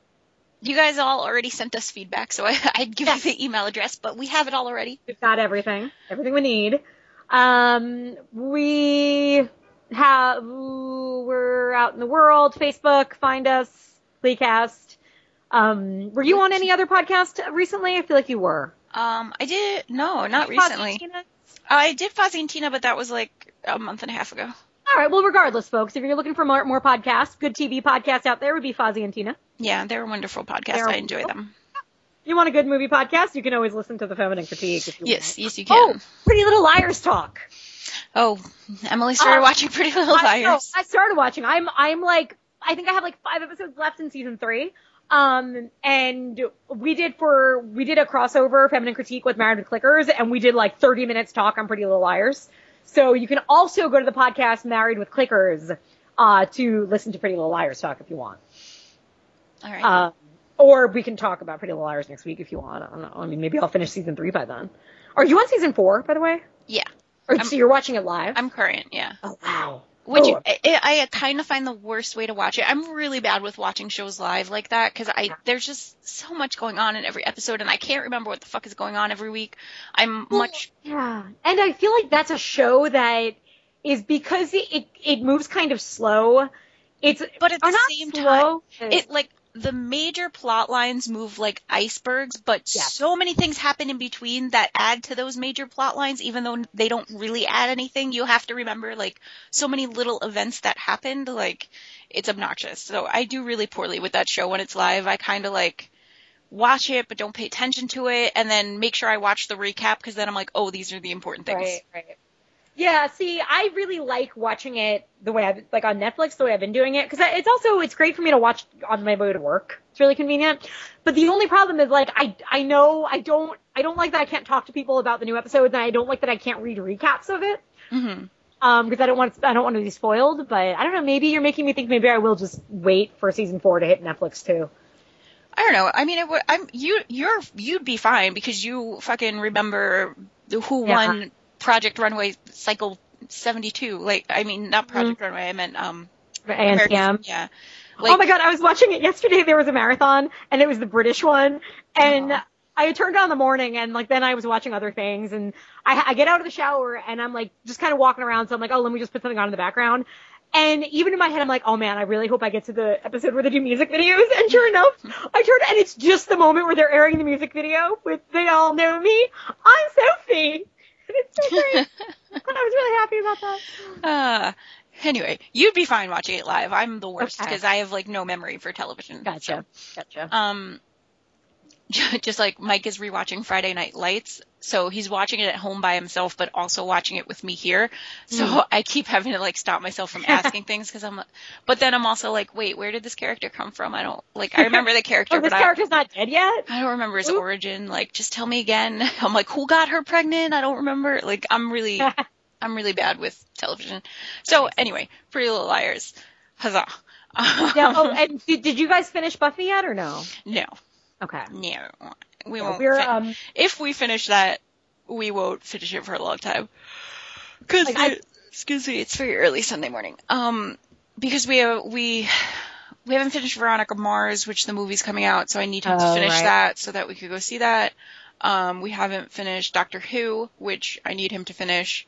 you guys all already sent us feedback, so I, I'd give
Yes.
you the email address, but we have it all already.
We've got everything, everything we need. Um, we have, we're out in the world, Facebook, find us, Gleecast. Um, were you on any other podcast recently? I feel like you were.
Um, I did no, not recently.
Tina?
I did Fozzie and Tina, but that was like a month and a half ago.
All right. Well, regardless, folks, if you're looking for more, more podcasts, good TV podcasts out there would be Fozzie and Tina.
Yeah, they're a wonderful podcast.
They're
I enjoy
wonderful.
them.
You want a good movie podcast? You can always listen to the Feminine Critique. If you
Yes,
want.
yes, you can. Oh.
Pretty Little Liars talk.
Oh, Emily started
Uh,
watching Pretty Little
I, no,
Liars.
I started watching. I'm I'm like I think I have like five episodes left in season three. Um, and we did for we did a crossover feminine critique with Married with Clickers, and we did like 30 minutes talk on Pretty Little Liars. So you can also go to the podcast Married with Clickers uh, to listen to Pretty Little Liars talk if you want.
All right.
Uh, or we can talk about Pretty Little Liars next week if you want. I don't know. I mean, maybe I'll finish season three by then. Are you on season four, by the way?
yeah,
Or so you're watching it live?
I'm current. Yeah.
oh wow.
Which
Oh,
I, I kind of find the worst way to watch it. I'm really bad with watching shows live like that because I there's just so much going on in every episode, and I can't remember what the fuck is going on every week. I'm much
Yeah, and I feel like that's a show that is because it it, it moves kind of slow. It's
But at the
not
same
slow,
it like the major plot lines move like icebergs, but
Yes.
so many things happen in between that add to those major plot lines, even though they don't really add anything. You have to remember like so many little events that happened, like it's obnoxious. So I do really poorly with that show when it's live. I kind of like watch it, but don't pay attention to it, and then make sure I watch the recap because then I'm like, oh, these are the important things.
right, right. Yeah, see, I really like watching it the way I've like on Netflix, the way I've been doing it, because it's also it's great for me to watch on my way to work. It's really convenient. But the only problem is like I I know I don't I don't like that I can't talk to people about the new episodes, and I don't like that I can't read recaps of it.
hmm
um, because I don't want I don't want to be spoiled. But I don't know. Maybe you're making me think maybe I will just wait for season four to hit Netflix too.
I don't know. I mean, it would, I'm you. You're you'd be fine because you fucking remember who
Yeah.
won Project Runway Cycle 72. Like, I mean, not Project Runway. I meant um. Yeah.
oh my god, I was watching it yesterday. There was a marathon, and it was the British one, and. I had turned on the morning and like then I was watching other things and I, I get out of the shower and I'm like just kind of walking around so I'm like oh let me just put something on in the background and even in my head I'm like oh man I really hope I get to the episode where they do music videos and sure enough I turned and it's just the moment where they're airing the music video with they all know me I'm Sophie it's so great I was really happy about that
Uh, Anyway, you'd be fine watching it live. I'm the worst
Okay.
because I have like no memory for television.
Gotcha. Gotcha.
Um, just like Mike is rewatching Friday Night Lights, so he's watching it at home by himself, but also watching it with me here. So
Mhm.
I keep having to like stop myself from asking things because I'm, but then I'm also like, wait, where did this character come from? I don't like. I remember the character,
Oh, this
but I,
character's not dead yet?
I don't remember his origin. Like, just tell me again. I'm like, who got her pregnant? I don't remember. Like, I'm really, I'm really bad with television. So anyway, Pretty Little Liars, huzzah!
yeah. Oh, and did, did you guys finish Buffy yet or no?
no,
Okay.
no, we
Yeah,
won't.
we're
fin-
um
if we finish that, we won't finish it for a long time. Cause
Like, I-
excuse me, it's very early Sunday morning. Um, because we have, we we haven't finished Veronica Mars, which the movie's coming out, so I need him to
Oh,
finish
right.
that so that we could go see that. Um, we haven't finished Doctor Who, which I need him to finish.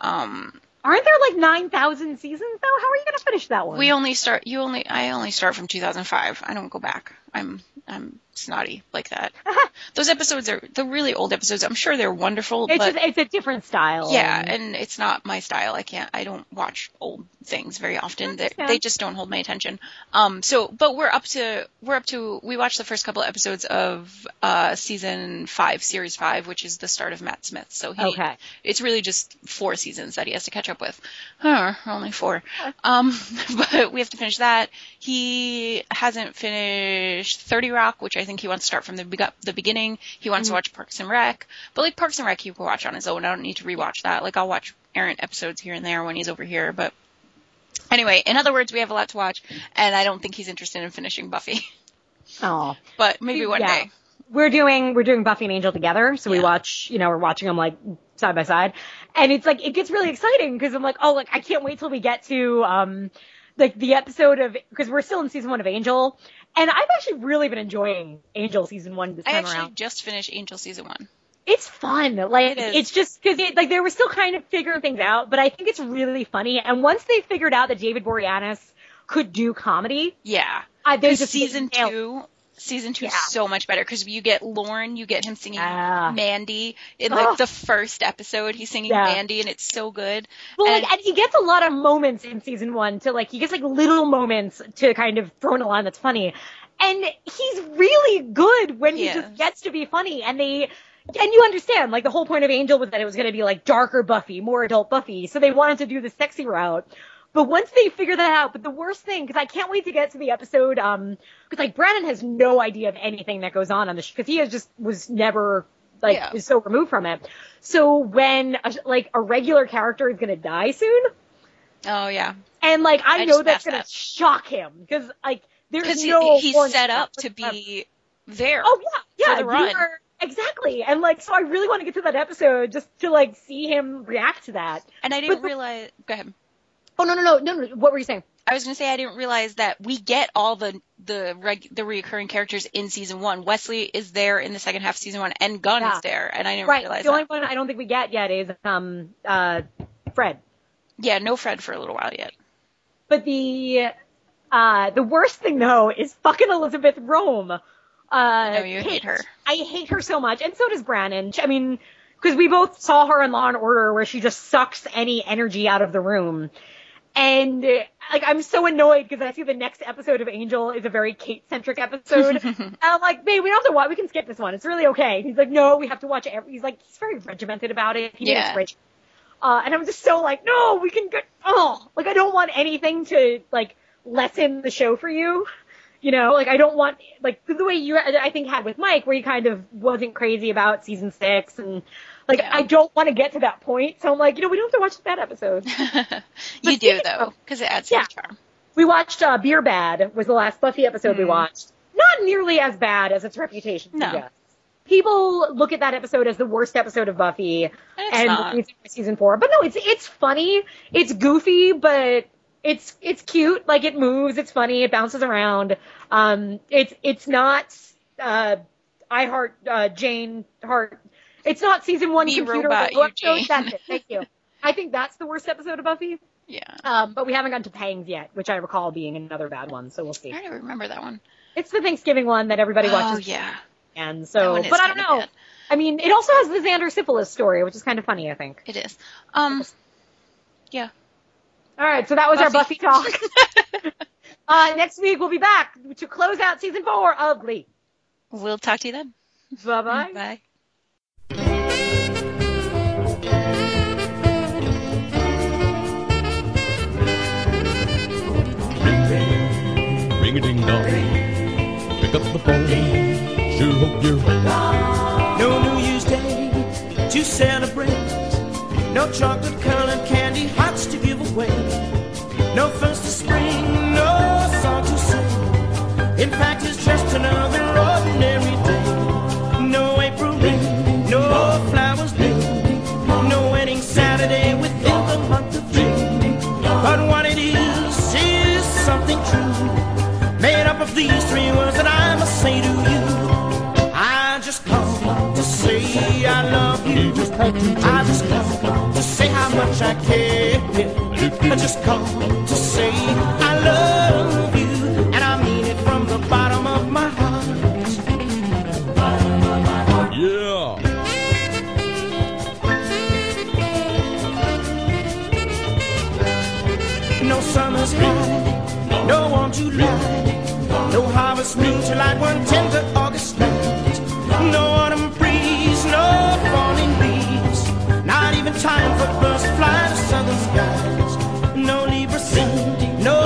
Um,
aren't there like nine thousand seasons though? How are you gonna finish that one?
we only start. You only. I only start from 2005. I don't go back. I'm. I'm snotty like that. Those episodes are the really old episodes. I'm sure they're wonderful,
it's
but
just it's a different style.
Yeah,
and-
it's not my style. I can't. I don't watch old things very often. They, they just don't hold my attention. Um. So, but we're up to we're up to we watched the first couple of episodes of uh season five, series five, which is the start of Matt Smith. So he
Okay.
it's really just four seasons that he has to catch up with. Huh, only four. Um, but we have to finish that. He hasn't finished 30 Rock, which I think he wants to start from the, beg- the beginning. He wants to watch Parks and Rec. But like Parks and Rec, he can watch on his own. I don't need to rewatch that. Like I'll watch errant episodes here and there when he's over here. But anyway, in other words, we have a lot to watch, and I don't think he's interested in finishing Buffy.
Oh.
but maybe one
Yeah.
day.
we're doing we're doing Buffy and Angel together, so we watch, you know, we're watching them like side by side, and it's like it gets really exciting because I'm like, oh, like I can't wait till we get to um like the episode of because we're still in season one of Angel, and I've actually really been enjoying Angel season one this
I
time
actually
around.
just finished Angel season one.
It's fun, like
It
it's just because it, like they were still kind of figuring things out, but I think it's really funny. And once they figured out that David Boreanaz could do comedy,
Yeah.
I
Because
just
season two, season two
Yeah.
is so much better because you get Lorne, you get him singing
Yeah.
Mandy in like
Oh.
the first episode. He's singing
Yeah.
Mandy, and it's so good.
Well,
And-
like, and he gets a lot of moments in season one to like, he gets like little moments to kind of throw in a line that's funny. And he's really good when he
He
just gets to be funny. And they, and you understand, like the whole point of Angel was that it was going to be like darker Buffy, more adult Buffy. So they wanted to do the sexy route. But once they figure that out, but the worst thing, because I can't wait to get to the episode, um, because like Brandon has no idea of anything that goes on on the show, because he has just was never like
Yeah.
is so removed from it. So when a, like a regular character is gonna die soon,
Oh yeah,
and like I,
I
know that's gonna
that.
shock him because like there's no
he's set up to be there.
Oh yeah, yeah,
the
are- exactly. And like, so I really want to get to that episode just to like see him react to that.
and I didn't
but
realize. Go ahead.
Oh no, no, no, no, no. What were you saying?
I was gonna say I didn't realize that we get all the the reg, the reoccurring characters in season one. Wesley is there in the second half of season one, and Gunn
Yeah.
is there, and I didn't
Right.
realize
The only one I don't think we get yet is um uh Fred.
Yeah, no Fred for a little while yet.
But the uh the worst thing though is fucking Elisabeth Röhm. Uh
I know you hate her.
I hate her so much, and so does Brandon. I mean, because we both saw her in Law and Order, where she just sucks any energy out of the room. And uh, like, I'm so annoyed because I see the next episode of Angel is a very Kate-centric episode. and I'm like, babe, we don't have to watch. We can skip this one. It's really okay. And he's like, no, we have to watch it. He's like, he's very regimented about it. He
yeah.
rich. Uh, and I'm just so like, no, we can get. Oh, like I don't want anything to like lessen the show for you. You know, like I don't want like the way you I think had with Mike, where he kind of wasn't crazy about season six, and like
Yeah.
I don't want to get to that point. So I'm like, you know, we don't have to watch that episode.
you do though, because it adds to
Yeah.
the charm.
We watched uh, Beer Bad was the last Buffy episode we
Mm.
watched. Not nearly as bad as its reputation
No.
suggests. People look at that episode as the worst episode of Buffy,
And
and season four. But no, it's it's funny, it's goofy, but it's it's cute. Like it moves, it's funny, it bounces around. Um, it's it's not uh, I heart uh, Jane Heart. It's not season one computer.
Robot,
knows, That's it. Thank you. I think that's the worst episode of Buffy.
Yeah,
Um, but we haven't gotten to Pangs yet, which I recall being another bad one. So we'll see.
I don't remember that one.
It's the Thanksgiving one that everybody
Oh
watches.
yeah,
And so, but I don't know.
bad.
I mean, it also has the Xander syphilis story, which is kind of funny, I think.
it is. Um, yeah.
All right, so that was our Buffy
Buffy.
talk. uh, next week we'll be back to close out season four of Glee.
We'll talk to you then.
Bye bye.
Bye.
A ding dong. Pick up the phone. Sure hope you're home.
No New Year's Day to celebrate. No chocolate colored candy hearts to give away. No first of spring, no song to sing. In fact, it's just another I just called to say how much I care. I just called to say I love you, and I mean it from the bottom of my heart.
Yeah.
No summer's high, no warm July, no harvest moon till like one tender time for birds to fly to southern skies. No Libra scene, no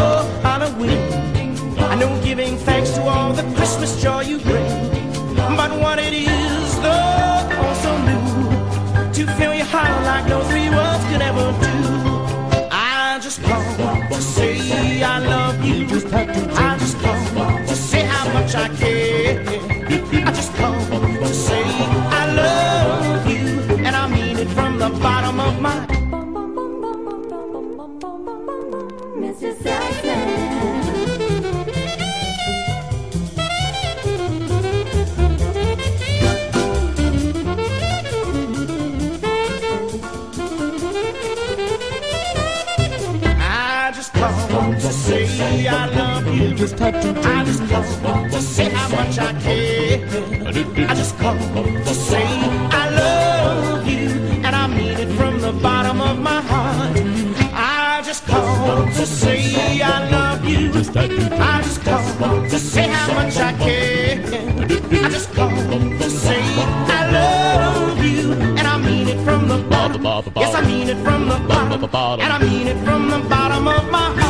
Halloween. I know giving thanks to all the Christmas joy you bring, but what it is, though, also new to fill your heart like no three words could ever do. I just called to say I love you. I just called to say how much I care. I just called to say I love I just called to say how much I care. I just called to say I love you, and I mean it from the bottom of my heart. I just called to say I love you. I just called to say how much I care. I just called to say I love you, and I mean it from the bottom. Yes, I mean it from the bottom, and I mean it from the bottom of my